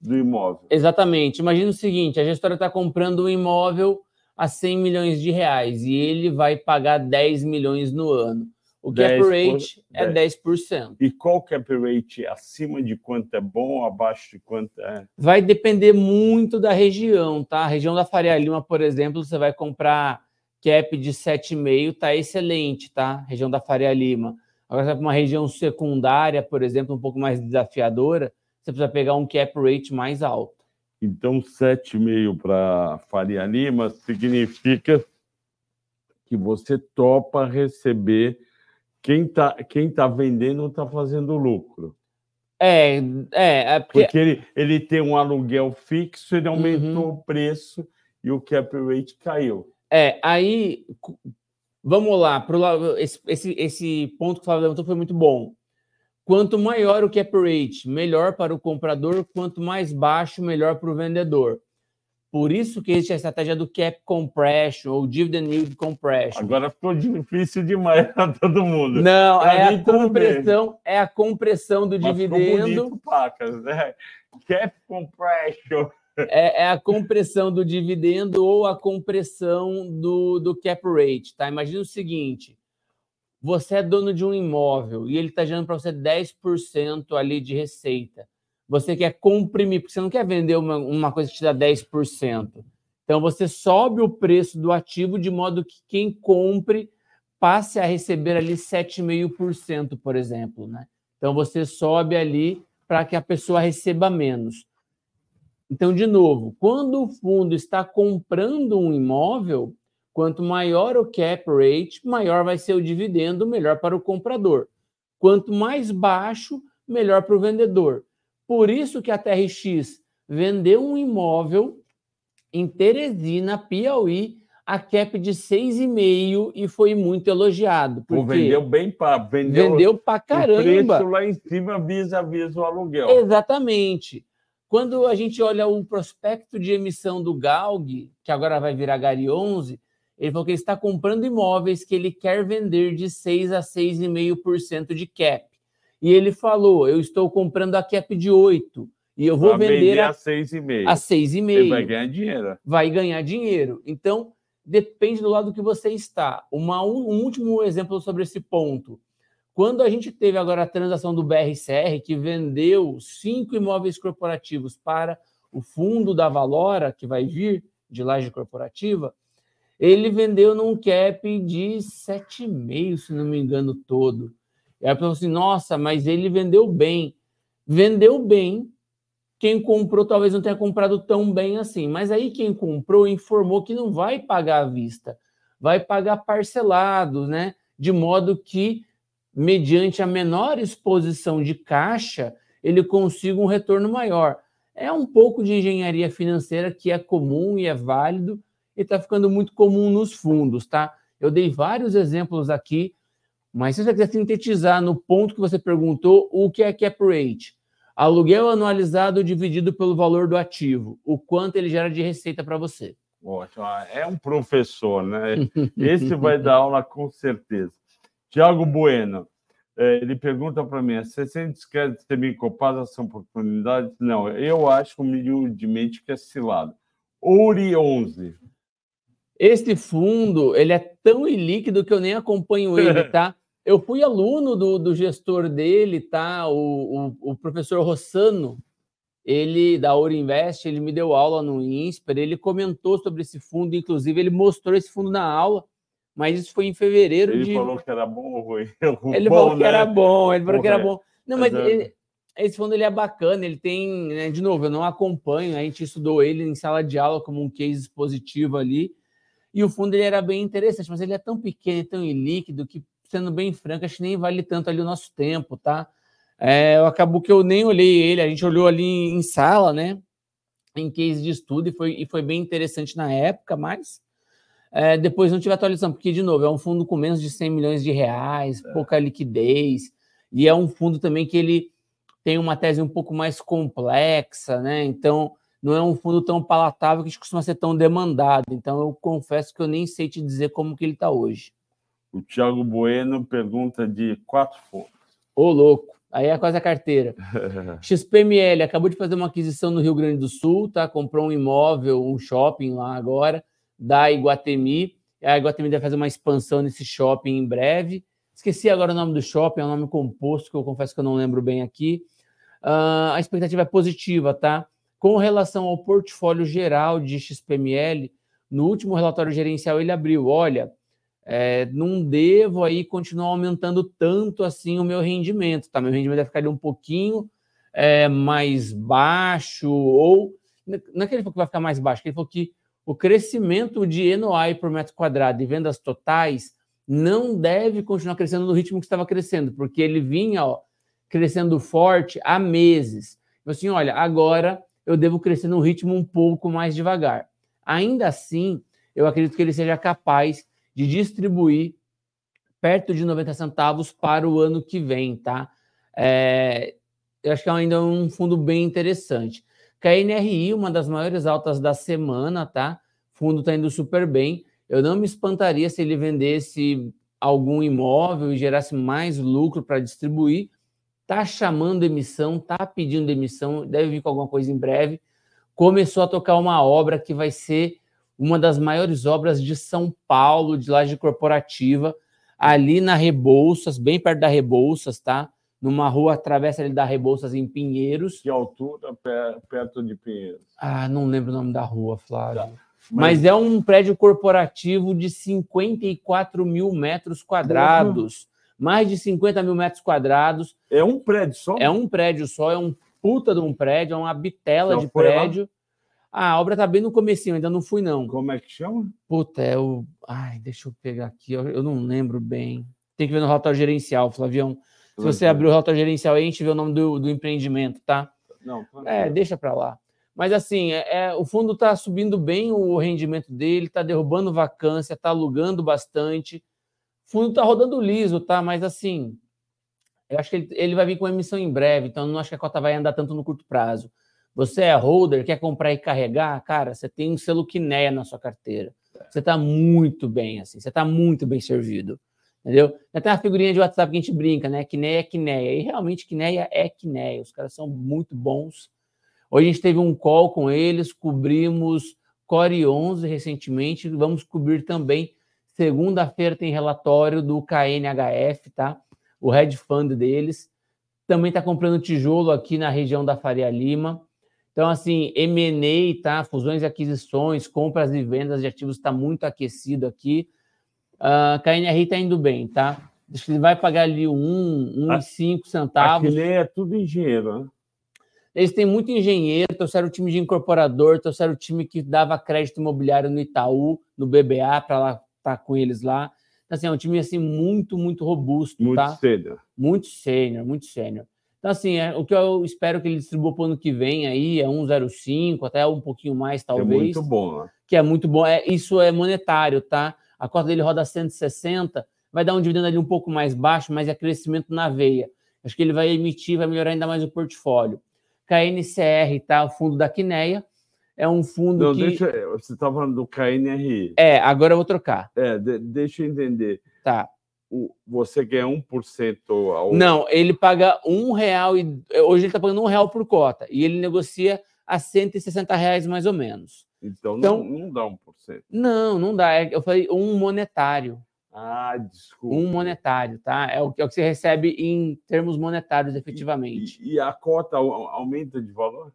do imóvel. Exatamente. Imagina o seguinte: a gestora está comprando um imóvel a 100 milhões de reais e ele vai pagar 10 milhões no ano. O cap rate por, é 10%. E qual cap rate? Acima de quanto é bom, abaixo de quanto é? Vai depender muito da região, tá? A região da Faria Lima, por exemplo, você vai comprar cap de 7,5, tá excelente, tá? Região da Faria Lima. Agora, para uma região secundária, por exemplo, um pouco mais desafiadora, você precisa pegar um cap rate mais alto. Então, 7,5 para Faria Lima significa que você topa receber quem está quem tá vendendo está fazendo lucro. É, é, é porque... porque, ele, ele tem um aluguel fixo, ele aumentou uhum. o preço e o cap rate caiu. É, aí vamos lá, pro, esse, esse, esse ponto que o Flávio levantou foi muito bom. Quanto maior o cap rate, melhor para o comprador, quanto mais baixo, melhor para o vendedor. Por isso que existe a estratégia do cap compression ou dividend yield compression. Agora ficou difícil demais para todo mundo. Não, pra é a compressão, é a compressão do Mas dividendo. Bonito, pacas, né? Cap compression. É, é, a compressão do dividendo ou a compressão do, do cap rate, tá? Imagina o seguinte: você é dono de um imóvel e ele está gerando para você 10% ali de receita. Você quer comprimir, porque você não quer vender uma, uma coisa que te dá 10%. Então você sobe o preço do ativo de modo que quem compre passe a receber ali 7,5%, por exemplo. Né? Então você sobe ali para que a pessoa receba menos. Então, de novo, quando o fundo está comprando um imóvel, Quanto maior o cap rate, maior vai ser o dividendo, melhor para o comprador. Quanto mais baixo, melhor para o vendedor. Por isso que a TRX vendeu um imóvel em Teresina, Piauí, a cap de 6,5 e foi muito elogiado. Pô, vendeu bem para vendeu, vendeu para caramba. O preço lá em cima vis-a-vis o aluguel. Exatamente. Quando a gente olha o prospecto de emissão do Galg, que agora vai virar Gari 11, ele falou que ele está comprando imóveis que ele quer vender de 6 a 6,5% de cap. E ele falou: eu estou comprando a cap de 8 e eu vou vender, vender a, a 6,5. A 6,5. Ele vai ganhar dinheiro. Vai ganhar dinheiro. Então, depende do lado que você está. Uma, um último exemplo sobre esse ponto. Quando a gente teve agora a transação do BRCR, que vendeu cinco imóveis corporativos para o fundo da Valora, que vai vir de laje corporativa, ele vendeu num cap de 7,5, se não me engano, todo. E aí pensou assim, nossa, mas ele vendeu bem. Vendeu bem, quem comprou talvez não tenha comprado tão bem assim, mas aí quem comprou informou que não vai pagar à vista, vai pagar parcelado, né? De modo que, mediante a menor exposição de caixa, ele consiga um retorno maior. É um pouco de engenharia financeira que é comum e é válido e está ficando muito comum nos fundos, tá? Eu dei vários exemplos aqui, mas se você quiser sintetizar no ponto que você perguntou, o que é cap rate? Aluguel anualizado dividido pelo valor do ativo. O quanto ele gera de receita para você. Ótimo. Ah, é um professor, né? Esse vai dar aula com certeza. Tiago Bueno, é, ele pergunta para mim: 600 créditos semi-copadas são oportunidades? Não, eu acho humildemente que é cilado. Ouri 11. Este fundo, ele é tão ilíquido que eu nem acompanho ele, tá? Eu fui aluno do, do gestor dele, tá? O, o, o, professor Rossano, ele da Ouro Invest, ele me deu aula no INSPER, ele comentou sobre esse fundo, inclusive ele mostrou esse fundo na aula, mas isso foi em fevereiro ele de... Ele falou que era bom ou ruim? Ele bom, falou que né? era bom, ele falou que era bom. Não, mas ele, esse fundo ele é bacana, ele tem, né, de novo, eu não acompanho, a gente estudou ele em sala de aula como um case positivo ali, e o fundo ele era bem interessante, mas ele é tão pequeno e tão ilíquido que sendo bem franco, acho que nem vale tanto ali o nosso tempo, tá? É, acabou que eu nem olhei ele, a gente olhou ali em sala, né? Em case de estudo, e foi, e foi bem interessante na época, mas é, depois não tive atualização, porque, de novo, é um fundo com menos de 100 milhões de reais, é. pouca liquidez, e é um fundo também que ele tem uma tese um pouco mais complexa, né? Então, não é um fundo tão palatável que costuma ser tão demandado. Então, eu confesso que eu nem sei te dizer como que ele está hoje. O Thiago Bueno pergunta de quatro fontes. Ô, louco. Aí é quase a carteira. XPML acabou de fazer uma aquisição no Rio Grande do Sul, tá? Comprou um imóvel, um shopping lá agora, da Iguatemi. A Iguatemi deve fazer uma expansão nesse shopping em breve. Esqueci agora o nome do shopping, é um nome composto que eu confesso que eu não lembro bem aqui. Uh, a expectativa é positiva, tá? Com relação ao portfólio geral de XPML, no último relatório gerencial ele abriu, olha, é, não devo aí continuar aumentando tanto assim o meu rendimento, tá? Meu rendimento vai ficar um pouquinho é, mais baixo, ou não é que ele falou que vai ficar mais baixo, ele falou que o crescimento de NOI por metro quadrado e vendas totais não deve continuar crescendo no ritmo que estava crescendo, porque ele vinha ó, crescendo forte há meses. Assim, olha, agora eu devo crescer num ritmo um pouco mais devagar. Ainda assim, eu acredito que ele seja capaz de distribuir perto de 90 centavos para o ano que vem, tá? É, eu acho que é ainda é um fundo bem interessante. KNRI, uma das maiores altas da semana, tá? O fundo está indo super bem. Eu não me espantaria se ele vendesse algum imóvel e gerasse mais lucro para distribuir. Tá chamando emissão, tá pedindo emissão, deve vir com alguma coisa em breve. Começou a tocar uma obra que vai ser uma das maiores obras de São Paulo, de laje corporativa, ali na Rebouças, bem perto da Rebouças, tá? Numa rua atravessa ali da Rebouças em Pinheiros. Que altura perto de Pinheiros? Ah, não lembro o nome da rua, Flávio. Tá. Mas... Mas... é um prédio corporativo de 54 mil metros quadrados. Uhum. Mais de 50 mil metros quadrados. É um prédio só? É um prédio só, é um puta de um prédio, é uma bitela de prédio. Lá? Ah, a obra tá bem no comecinho, ainda não fui, não. Como é que chama? Puta, é o. Ai, deixa eu pegar aqui, eu, não lembro bem. Tem que ver no relatório gerencial, Flavião. Se você abrir o relatório gerencial aí, a gente vê o nome do, do empreendimento, tá? Não, É, deixa para lá. Mas assim, é, é o fundo está subindo bem o rendimento dele, está derrubando vacância, está alugando bastante. Fundo está rodando liso, tá? Mas assim, eu acho que ele, ele, vai vir com emissão em breve, então não acho que a cota vai andar tanto no curto prazo. Você é holder, quer comprar e carregar, cara, você tem um selo Quineia na sua carteira. Você está muito bem, assim, você está muito bem servido. Entendeu? Até uma figurinha de WhatsApp que a gente brinca, né? Quineia é Quineia. E realmente Quineia é Quineia. Os caras são muito bons. Hoje a gente teve um call com eles, cobrimos Core 11 recentemente, vamos cobrir também. Segunda-feira tem relatório do KNHF, tá? O hedge fund deles. Também está comprando tijolo aqui na região da Faria Lima. Então, assim, M&A, tá? Fusões e aquisições, compras e vendas de ativos está muito aquecido aqui. Uh, ah, KNR está indo bem, tá? Acho que ele vai pagar ali um, um cinco centavos. Aquele é tudo engenheiro, né? Eles têm muito engenheiro, trouxeram o time de incorporador, trouxeram o time que dava crédito imobiliário no Itaú, no BBA, para lá tá com eles lá. Então, assim, é um time assim, muito, muito robusto. Muito tá? sênior. Muito sênior, muito sênior. Então, assim, é, o que eu espero que ele distribua para o ano que vem aí é 1,05, até um pouquinho mais, talvez. Que é muito bom, né? Que é muito bom. É, isso é monetário, tá? A cota dele roda 160, vai dar um dividendo ali um pouco mais baixo, mas é crescimento na veia. Acho que ele vai emitir, vai melhorar ainda mais o portfólio. KNCR, tá? O fundo da Quineia. É um fundo Não, que... Deixa, você está falando do KNRI. É, agora eu vou trocar. É, de, deixa eu entender. Tá o, você ganha 1% ao. Não, ele paga um real e. Hoje ele está pagando um real por cota. E ele negocia a 160 reais mais ou menos. Então, então não, não dá 1%. Não, não dá. É, eu falei um monetário. Ah, desculpa. Um monetário, tá? É o, é o que você recebe em termos monetários, efetivamente. E, e, a cota aumenta de valor?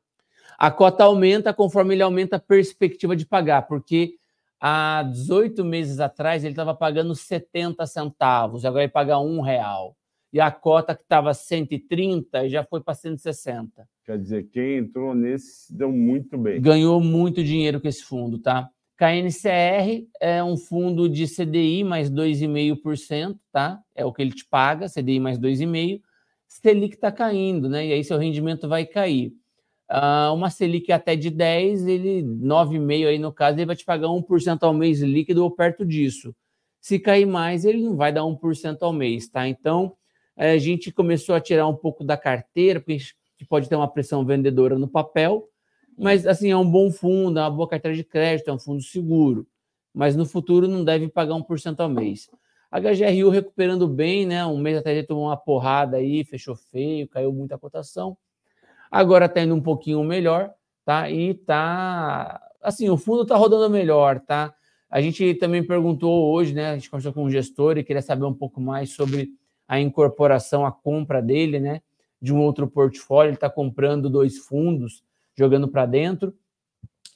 A cota aumenta conforme ele aumenta a perspectiva de pagar, porque há 18 meses atrás ele estava pagando 70 centavos, agora ele paga um real. E a cota que estava 130 já foi para 160. Quer dizer, quem entrou nesse deu muito bem. Ganhou muito dinheiro com esse fundo, tá? KNCR é um fundo de CDI mais 2,5%, tá? É o que ele te paga, CDI mais 2,5%. Selic está caindo, né? E aí seu rendimento vai cair. Uh, uma Selic até de 10, ele 9,5 aí no caso, ele vai te pagar 1% ao mês líquido ou perto disso. Se cair mais, ele não vai dar 1% ao mês, tá? Então, a gente começou a tirar um pouco da carteira, porque a gente pode ter uma pressão vendedora no papel, mas assim, é um bom fundo, é uma boa carteira de crédito, é um fundo seguro, mas no futuro não deve pagar 1% ao mês. A HGRU recuperando bem, né? Um mês até ele tomou uma porrada aí, fechou feio, caiu muito a cotação Agora está indo um pouquinho melhor, tá? E tá assim, o fundo está rodando melhor, tá? A gente também perguntou hoje, né? A gente conversou com um gestor e queria saber um pouco mais sobre a incorporação, a compra dele, né? De um outro portfólio. Ele está comprando dois fundos, jogando para dentro.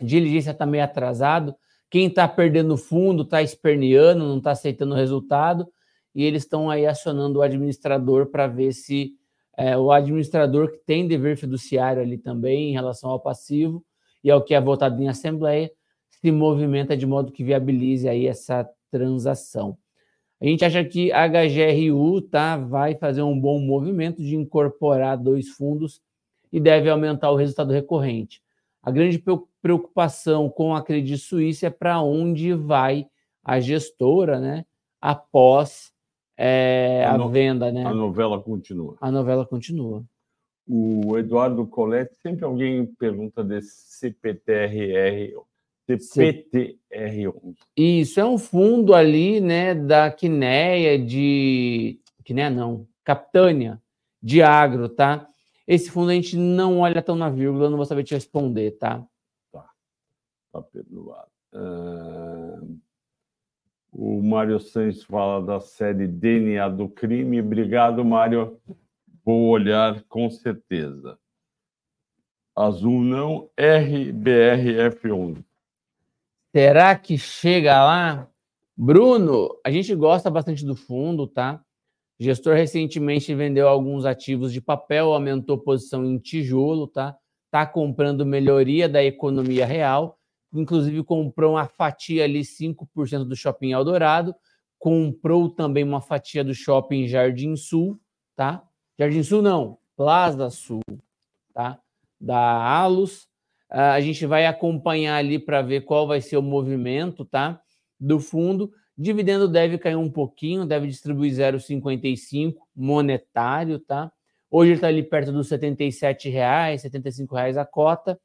Diligência está meio atrasado. Quem está perdendo fundo está esperneando, não está aceitando o resultado. E eles estão aí acionando o administrador para ver se é, o administrador que tem dever fiduciário ali também em relação ao passivo e ao que é votado em assembleia se movimenta de modo que viabilize aí essa transação. A gente acha que a HGRU tá, vai fazer um bom movimento de incorporar dois fundos e deve aumentar o resultado recorrente. A grande preocupação com a Credit Suisse é para onde vai a gestora né, após é, a, a no, venda, né? A novela continua. A novela continua. O Eduardo Colette, sempre alguém pergunta desse CPTRR, CPTR11. Isso, é um fundo ali, né, da Quineia de... Quineia não, Capitânia, de agro, tá? Esse fundo a gente não olha tão na vírgula, não vou saber te responder, tá? Tá, tá perdoado. Uh... O Mário Santos fala da série DNA do crime. Obrigado, Mário. Vou olhar com certeza. Azul não, RBRF11. Será que chega lá? Bruno, a gente gosta bastante do fundo, tá? Gestor recentemente vendeu alguns ativos de papel, aumentou posição em tijolo, tá? Tá comprando melhoria da economia real inclusive comprou uma fatia ali, 5% do Shopping Eldorado, comprou também uma fatia do Shopping Jardim Sul, tá? Jardim Sul não, Plaza Sul, tá? Da Alus. a gente vai acompanhar ali para ver qual vai ser o movimento, tá? Do fundo. Dividendo deve cair um pouquinho, deve distribuir 0,55 monetário, tá? Hoje ele está ali perto dos R$ 77, 75 reais a cota.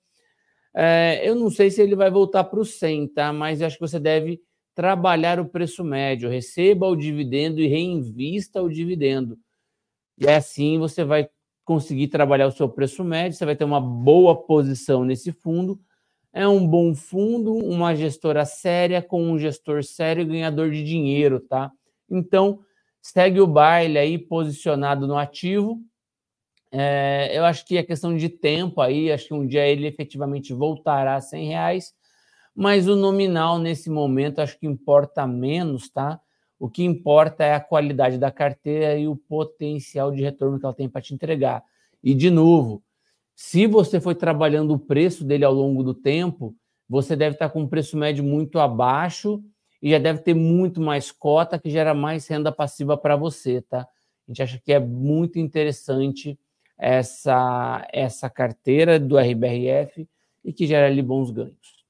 É, eu não sei se ele vai voltar para o 100, tá? Mas acho que você deve trabalhar o preço médio, receba o dividendo e reinvista o dividendo. E assim você vai conseguir trabalhar o seu preço médio, você vai ter uma boa posição nesse fundo. É um bom fundo, uma gestora séria, com um gestor sério ganhador de dinheiro, tá? Então, segue o baile aí posicionado no ativo. É, eu acho que é questão de tempo aí, acho que um dia ele efetivamente voltará a 100 reais, mas o nominal nesse momento acho que importa menos, tá? O que importa é a qualidade da carteira e o potencial de retorno que ela tem para te entregar. E, de novo, se você foi trabalhando o preço dele ao longo do tempo, você deve estar com um preço médio muito abaixo e já deve ter muito mais cota que gera mais renda passiva para você, tá? A gente acha que é muito interessante essa, essa carteira do RBRF e que gera ali bons ganhos.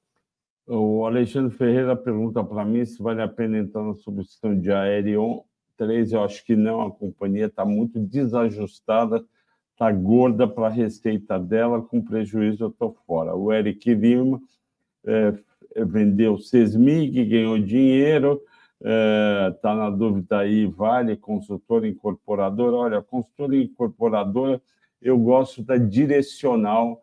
O Alexandre Ferreira pergunta para mim se vale a pena entrar na substituição de Aerion 3. Eu acho que não, a companhia está muito desajustada, está gorda para a receita dela, com prejuízo eu estou fora. O Eric Lima é, vendeu Sesmig, ganhou dinheiro, está é, na dúvida aí, vale, consultora incorporadora. Olha, consultora incorporadora, eu gosto da direcional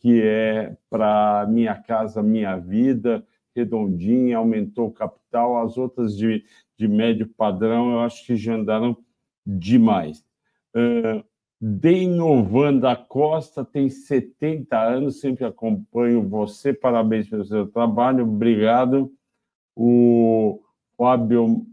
que é para Minha Casa Minha Vida, redondinha, aumentou o capital, as outras de, de médio padrão, eu acho que já andaram demais. Uh, da Costa tem 70 anos, sempre acompanho você, parabéns pelo seu trabalho, obrigado. O Fábio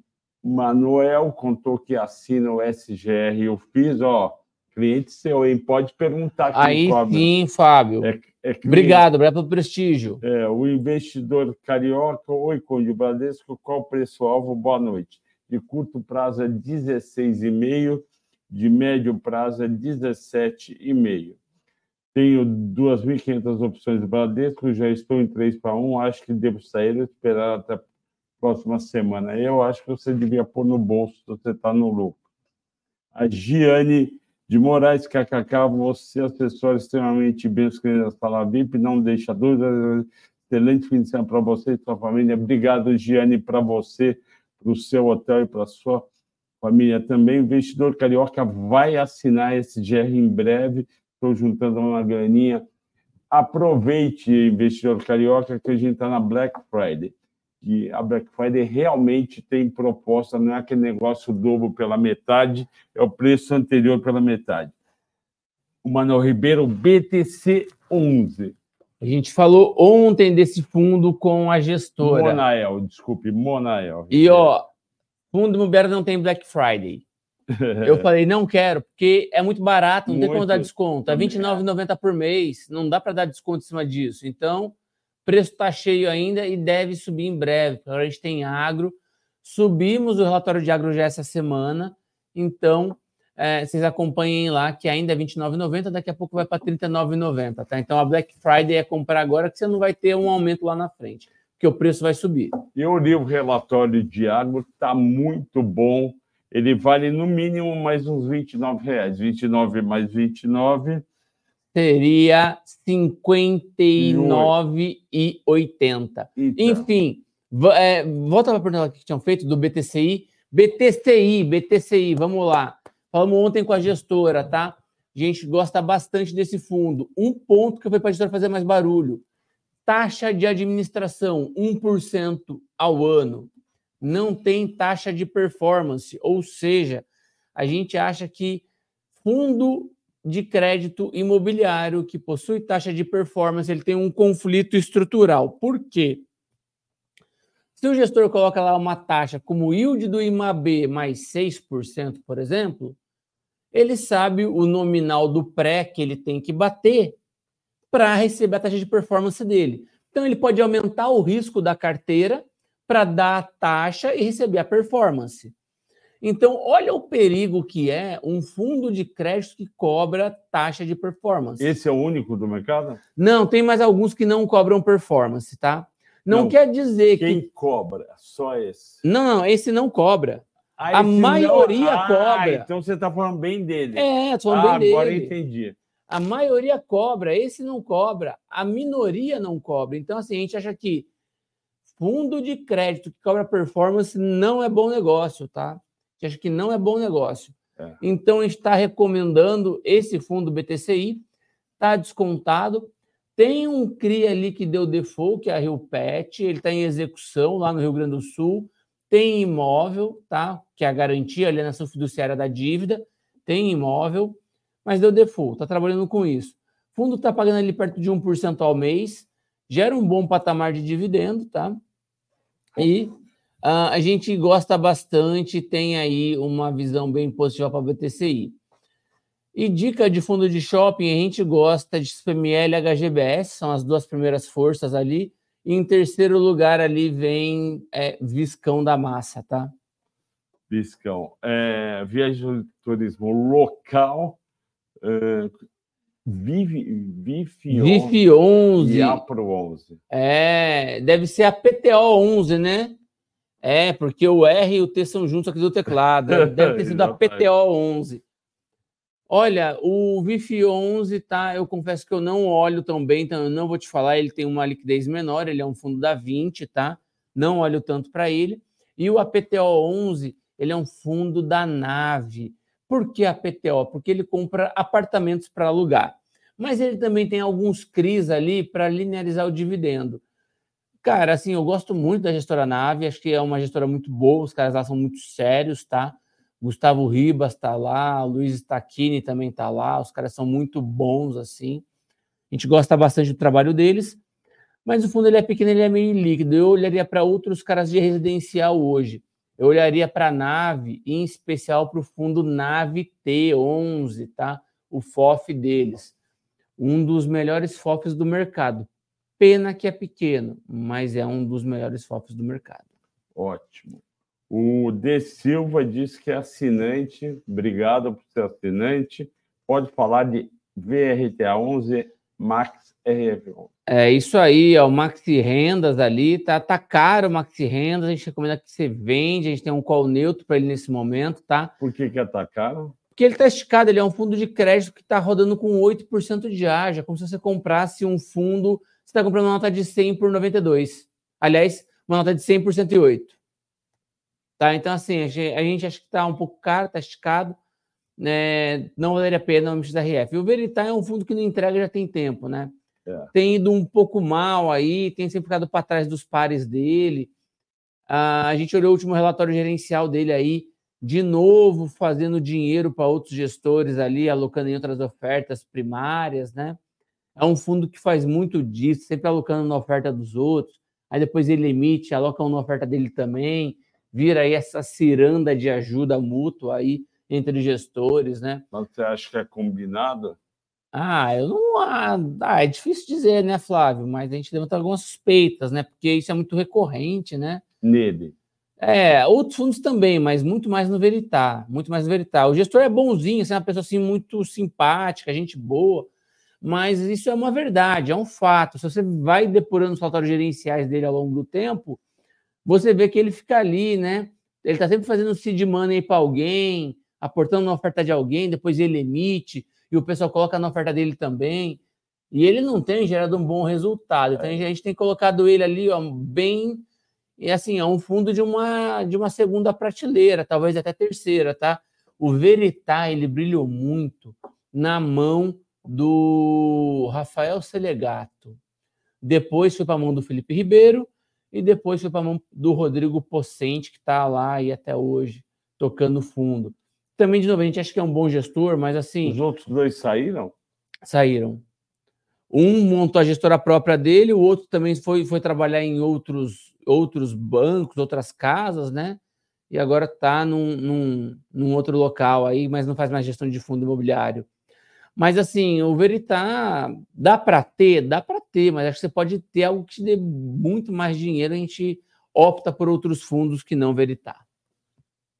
Manuel contou que assina o SGR e o FIS, ó, Cliente seu, hein? Pode perguntar. Aí sim, Fábio. É, é obrigado, obrigado pelo prestígio. É, o investidor carioca, oi, Conde Bradesco, qual o preço-alvo? Boa noite. De curto prazo é 16,5, de médio prazo é 17,5. Tenho 2.500 opções de Bradesco, já estou em 3 para 1, acho que devo sair e esperar até a próxima semana. Eu acho que você devia pôr no bolso, você está no lucro. A Giane de Moraes, KKK, você, assessor extremamente bem escrito da sala VIP, não deixa dúvida. Excelente fim de semana para você e sua família. Obrigado, Giane, para você, para o seu hotel e para a sua família também. O investidor carioca vai assinar esse GR em breve. Estou juntando uma graninha. Aproveite, investidor carioca, que a gente está na Black Friday que a Black Friday realmente tem proposta, não é aquele negócio dobro pela metade, é o preço anterior pela metade. O Manuel Ribeiro, BTC 11. A gente falou ontem desse fundo com a gestora. Monael, desculpe, Monael. E, ó, fundo imobiliário não tem Black Friday. Eu falei, não quero, porque é muito barato, não muito. tem como dar desconto. É R$29,90 por mês, não dá para dar desconto em cima disso. Então, preço está cheio ainda e deve subir em breve. Agora a gente tem agro. Subimos o relatório de agro já essa semana, então é, vocês acompanhem lá que ainda é R$29,90, daqui a pouco vai para R$39,90, tá? Então a Black Friday é comprar agora que você não vai ter um aumento lá na frente, porque o preço vai subir. Eu li o relatório de agro, está muito bom. Ele vale no mínimo mais uns R$29,00. 29 mais 29 seria 59,80. Enfim, é, volta para a pergunta que tinham feito do BTCI. BTCI, BTCI, vamos lá. Falamos ontem com a gestora, tá? A gente gosta bastante desse fundo. Um ponto que foi para a gestora fazer mais barulho. Taxa de administração, 1% ao ano. Não tem taxa de performance, ou seja, a gente acha que fundo de crédito imobiliário que possui taxa de performance, ele tem um conflito estrutural. Por quê? Se o gestor coloca lá uma taxa como yield do IMAB mais 6%, por exemplo, ele sabe o nominal do pré que ele tem que bater para receber a taxa de performance dele. Então, ele pode aumentar o risco da carteira para dar a taxa e receber a performance. Então, olha o perigo que é um fundo de crédito que cobra taxa de performance. Esse é o único do mercado? Não, tem mais alguns que não cobram performance, tá? Não, não quer dizer quem que. Quem cobra? Só esse. Não, não, esse não cobra. Ah, a maioria não... ah, cobra. Então você está falando bem dele. É, estou falando ah, bem agora dele. Agora entendi. A maioria cobra, esse não cobra, a minoria não cobra. Então, assim, a gente acha que fundo de crédito que cobra performance não é bom negócio, tá? Gente acha que não é bom negócio. É. Então, está recomendando esse fundo BTCI, está descontado. Tem um CRI ali que deu default, que é a Rio Pet, ele está em execução lá no Rio Grande do Sul. Tem imóvel, tá? Que é a garantia, a alienação fiduciária da dívida. Tem imóvel mas deu default, está trabalhando com isso. O fundo está pagando ali perto de 1% ao mês, gera um bom patamar de dividendo, tá? E uh, a gente gosta bastante, tem aí uma visão bem positiva para a BTCI. E dica de fundo de shopping, a gente gosta de SPML e HGBS, são as duas primeiras forças ali. E em terceiro lugar ali vem é, Viscão da Massa, tá? Viscão. É, viagem de turismo local Uh, Vive, Vive, 11. E a Pro 11. É, deve ser a PTO 11, né? É, porque o R e o T são juntos aqui do teclado. Deve ter sido a PTO 11. Olha, o VIF 11 tá, eu confesso que eu não olho tão bem, então eu não vou te falar, ele tem uma liquidez menor, ele é um fundo da 20, tá? Não olho tanto para ele. E o APTO 11, ele é um fundo da nave. Por que a PTO? Porque ele compra apartamentos para alugar. Mas ele também tem alguns CRIs ali para linearizar o dividendo. Cara, assim, eu gosto muito da gestora Nave, acho que é uma gestora muito boa, os caras lá são muito sérios, tá? Gustavo Ribas está lá, Luiz Stacchini também está lá, os caras são muito bons, assim. A gente gosta bastante do trabalho deles, mas o fundo ele é pequeno, ele é meio líquido. Eu olharia para outros caras de residencial hoje eu olharia para a nave, em especial para o fundo Nave T11, tá? O FOF deles. Um dos melhores FOFs do mercado. Pena que é pequeno, mas é um dos melhores FOFs do mercado. Ótimo. O De Silva disse que é assinante. Obrigado por ser assinante. Pode falar de VRTA 11 Max RF11. É isso aí, ó, o Maxi Rendas ali, tá, tá caro o Maxi Rendas, a gente recomenda que você vende, a gente tem um call neutro para ele nesse momento, tá? Por que que é tá caro? Porque ele está esticado, ele é um fundo de crédito que está rodando com 8% de ágio, como se você comprasse um fundo, você está comprando uma nota de 100 por 92. Aliás, uma nota de 100 por 108. Tá? Então, assim, a gente, a gente acha que está um pouco caro, está esticado, né? não valeria a pena o MXRF. O Veritar é um fundo que não entrega já tem tempo, né? É. Tem ido um pouco mal aí, tem sempre ficado para trás dos pares dele. Ah, a gente olhou o último relatório gerencial dele aí, de novo fazendo dinheiro para outros gestores ali, alocando em outras ofertas primárias, né? É um fundo que faz muito disso, sempre alocando na oferta dos outros. Aí depois ele emite, aloca uma oferta dele também, vira aí essa ciranda de ajuda mútua aí entre gestores, né? Mas você acha que é combinado? Ah, eu não. Ah, ah, é difícil dizer, né, Flávio? Mas a gente levanta algumas suspeitas, né? Porque isso é muito recorrente, né? Nele. É, outros fundos também, mas muito mais no Veritar, muito mais no Veritar. O gestor é bonzinho, assim, é uma pessoa assim muito simpática, gente boa, mas isso é uma verdade, é um fato. Se você vai depurando os relatórios gerenciais dele ao longo do tempo, você vê que ele fica ali, né? Ele está sempre fazendo seed money para alguém, aportando uma oferta de alguém, depois ele emite e o pessoal coloca na oferta dele também. E ele não tem gerado um bom resultado. Então a gente tem colocado ele ali ó, bem e assim, é um fundo de uma de uma segunda prateleira, talvez até terceira, tá? O Veritá, ele brilhou muito na mão do Rafael Selegato. Depois foi para a mão do Felipe Ribeiro e depois foi para a mão do Rodrigo Pocente, que está lá e até hoje tocando fundo. Também, de novo, a gente acha que é um bom gestor, mas assim. Os outros dois saíram? Saíram. Um montou a gestora própria dele, o outro também foi, foi trabalhar em outros, outros bancos, outras casas, né? E agora está num, num, num, outro local aí, mas não faz mais gestão de fundo imobiliário. Mas assim, o Veritá dá para ter, dá para ter, mas acho que você pode ter algo que te dê muito mais dinheiro, a gente opta por outros fundos que não Veritá.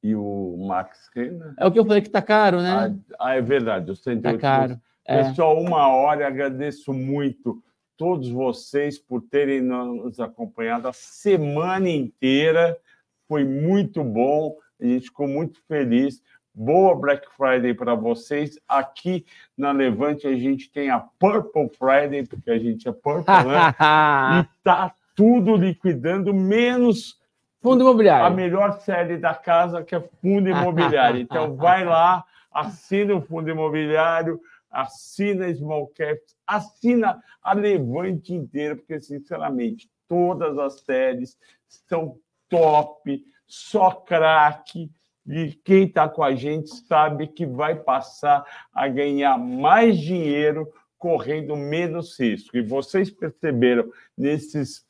E o Max Renner? É o que eu falei que tá caro, né? Ah, é verdade. O 108 tá caro. É. Pessoal, uma hora. Agradeço muito todos vocês por terem nos acompanhado a semana inteira. Foi muito bom. A gente ficou muito feliz. Boa Black Friday para vocês. Aqui na Levante a gente tem a Purple Friday, porque a gente é Purple, né? e tá tudo liquidando, menos fundo imobiliário. A melhor série da casa, que é fundo imobiliário. Então vai lá, assina o fundo imobiliário, assina Small Caps, assina a Levante inteira, porque, sinceramente, todas as séries são top, só craque. E quem está com a gente sabe que vai passar a ganhar mais dinheiro correndo menos risco. E vocês perceberam nesses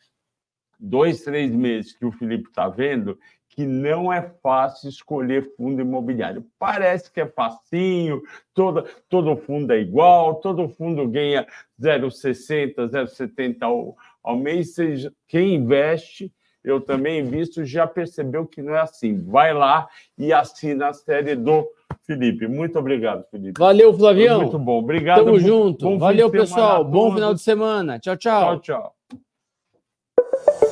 dois, três meses que o Felipe está vendo que não é fácil escolher fundo imobiliário. Parece que é facinho, todo, todo fundo é igual, todo fundo ganha 0,60, 0,70 ao, ao mês. Seja, quem investe, eu também visto, já percebeu que não é assim. Vai lá e assina a série do Felipe. Muito obrigado, Felipe. Valeu, Flavião. Foi muito bom. Obrigado. Tamo junto. Bom Valeu, pessoal. Bom final de semana. Tchau, tchau. Tchau, tchau.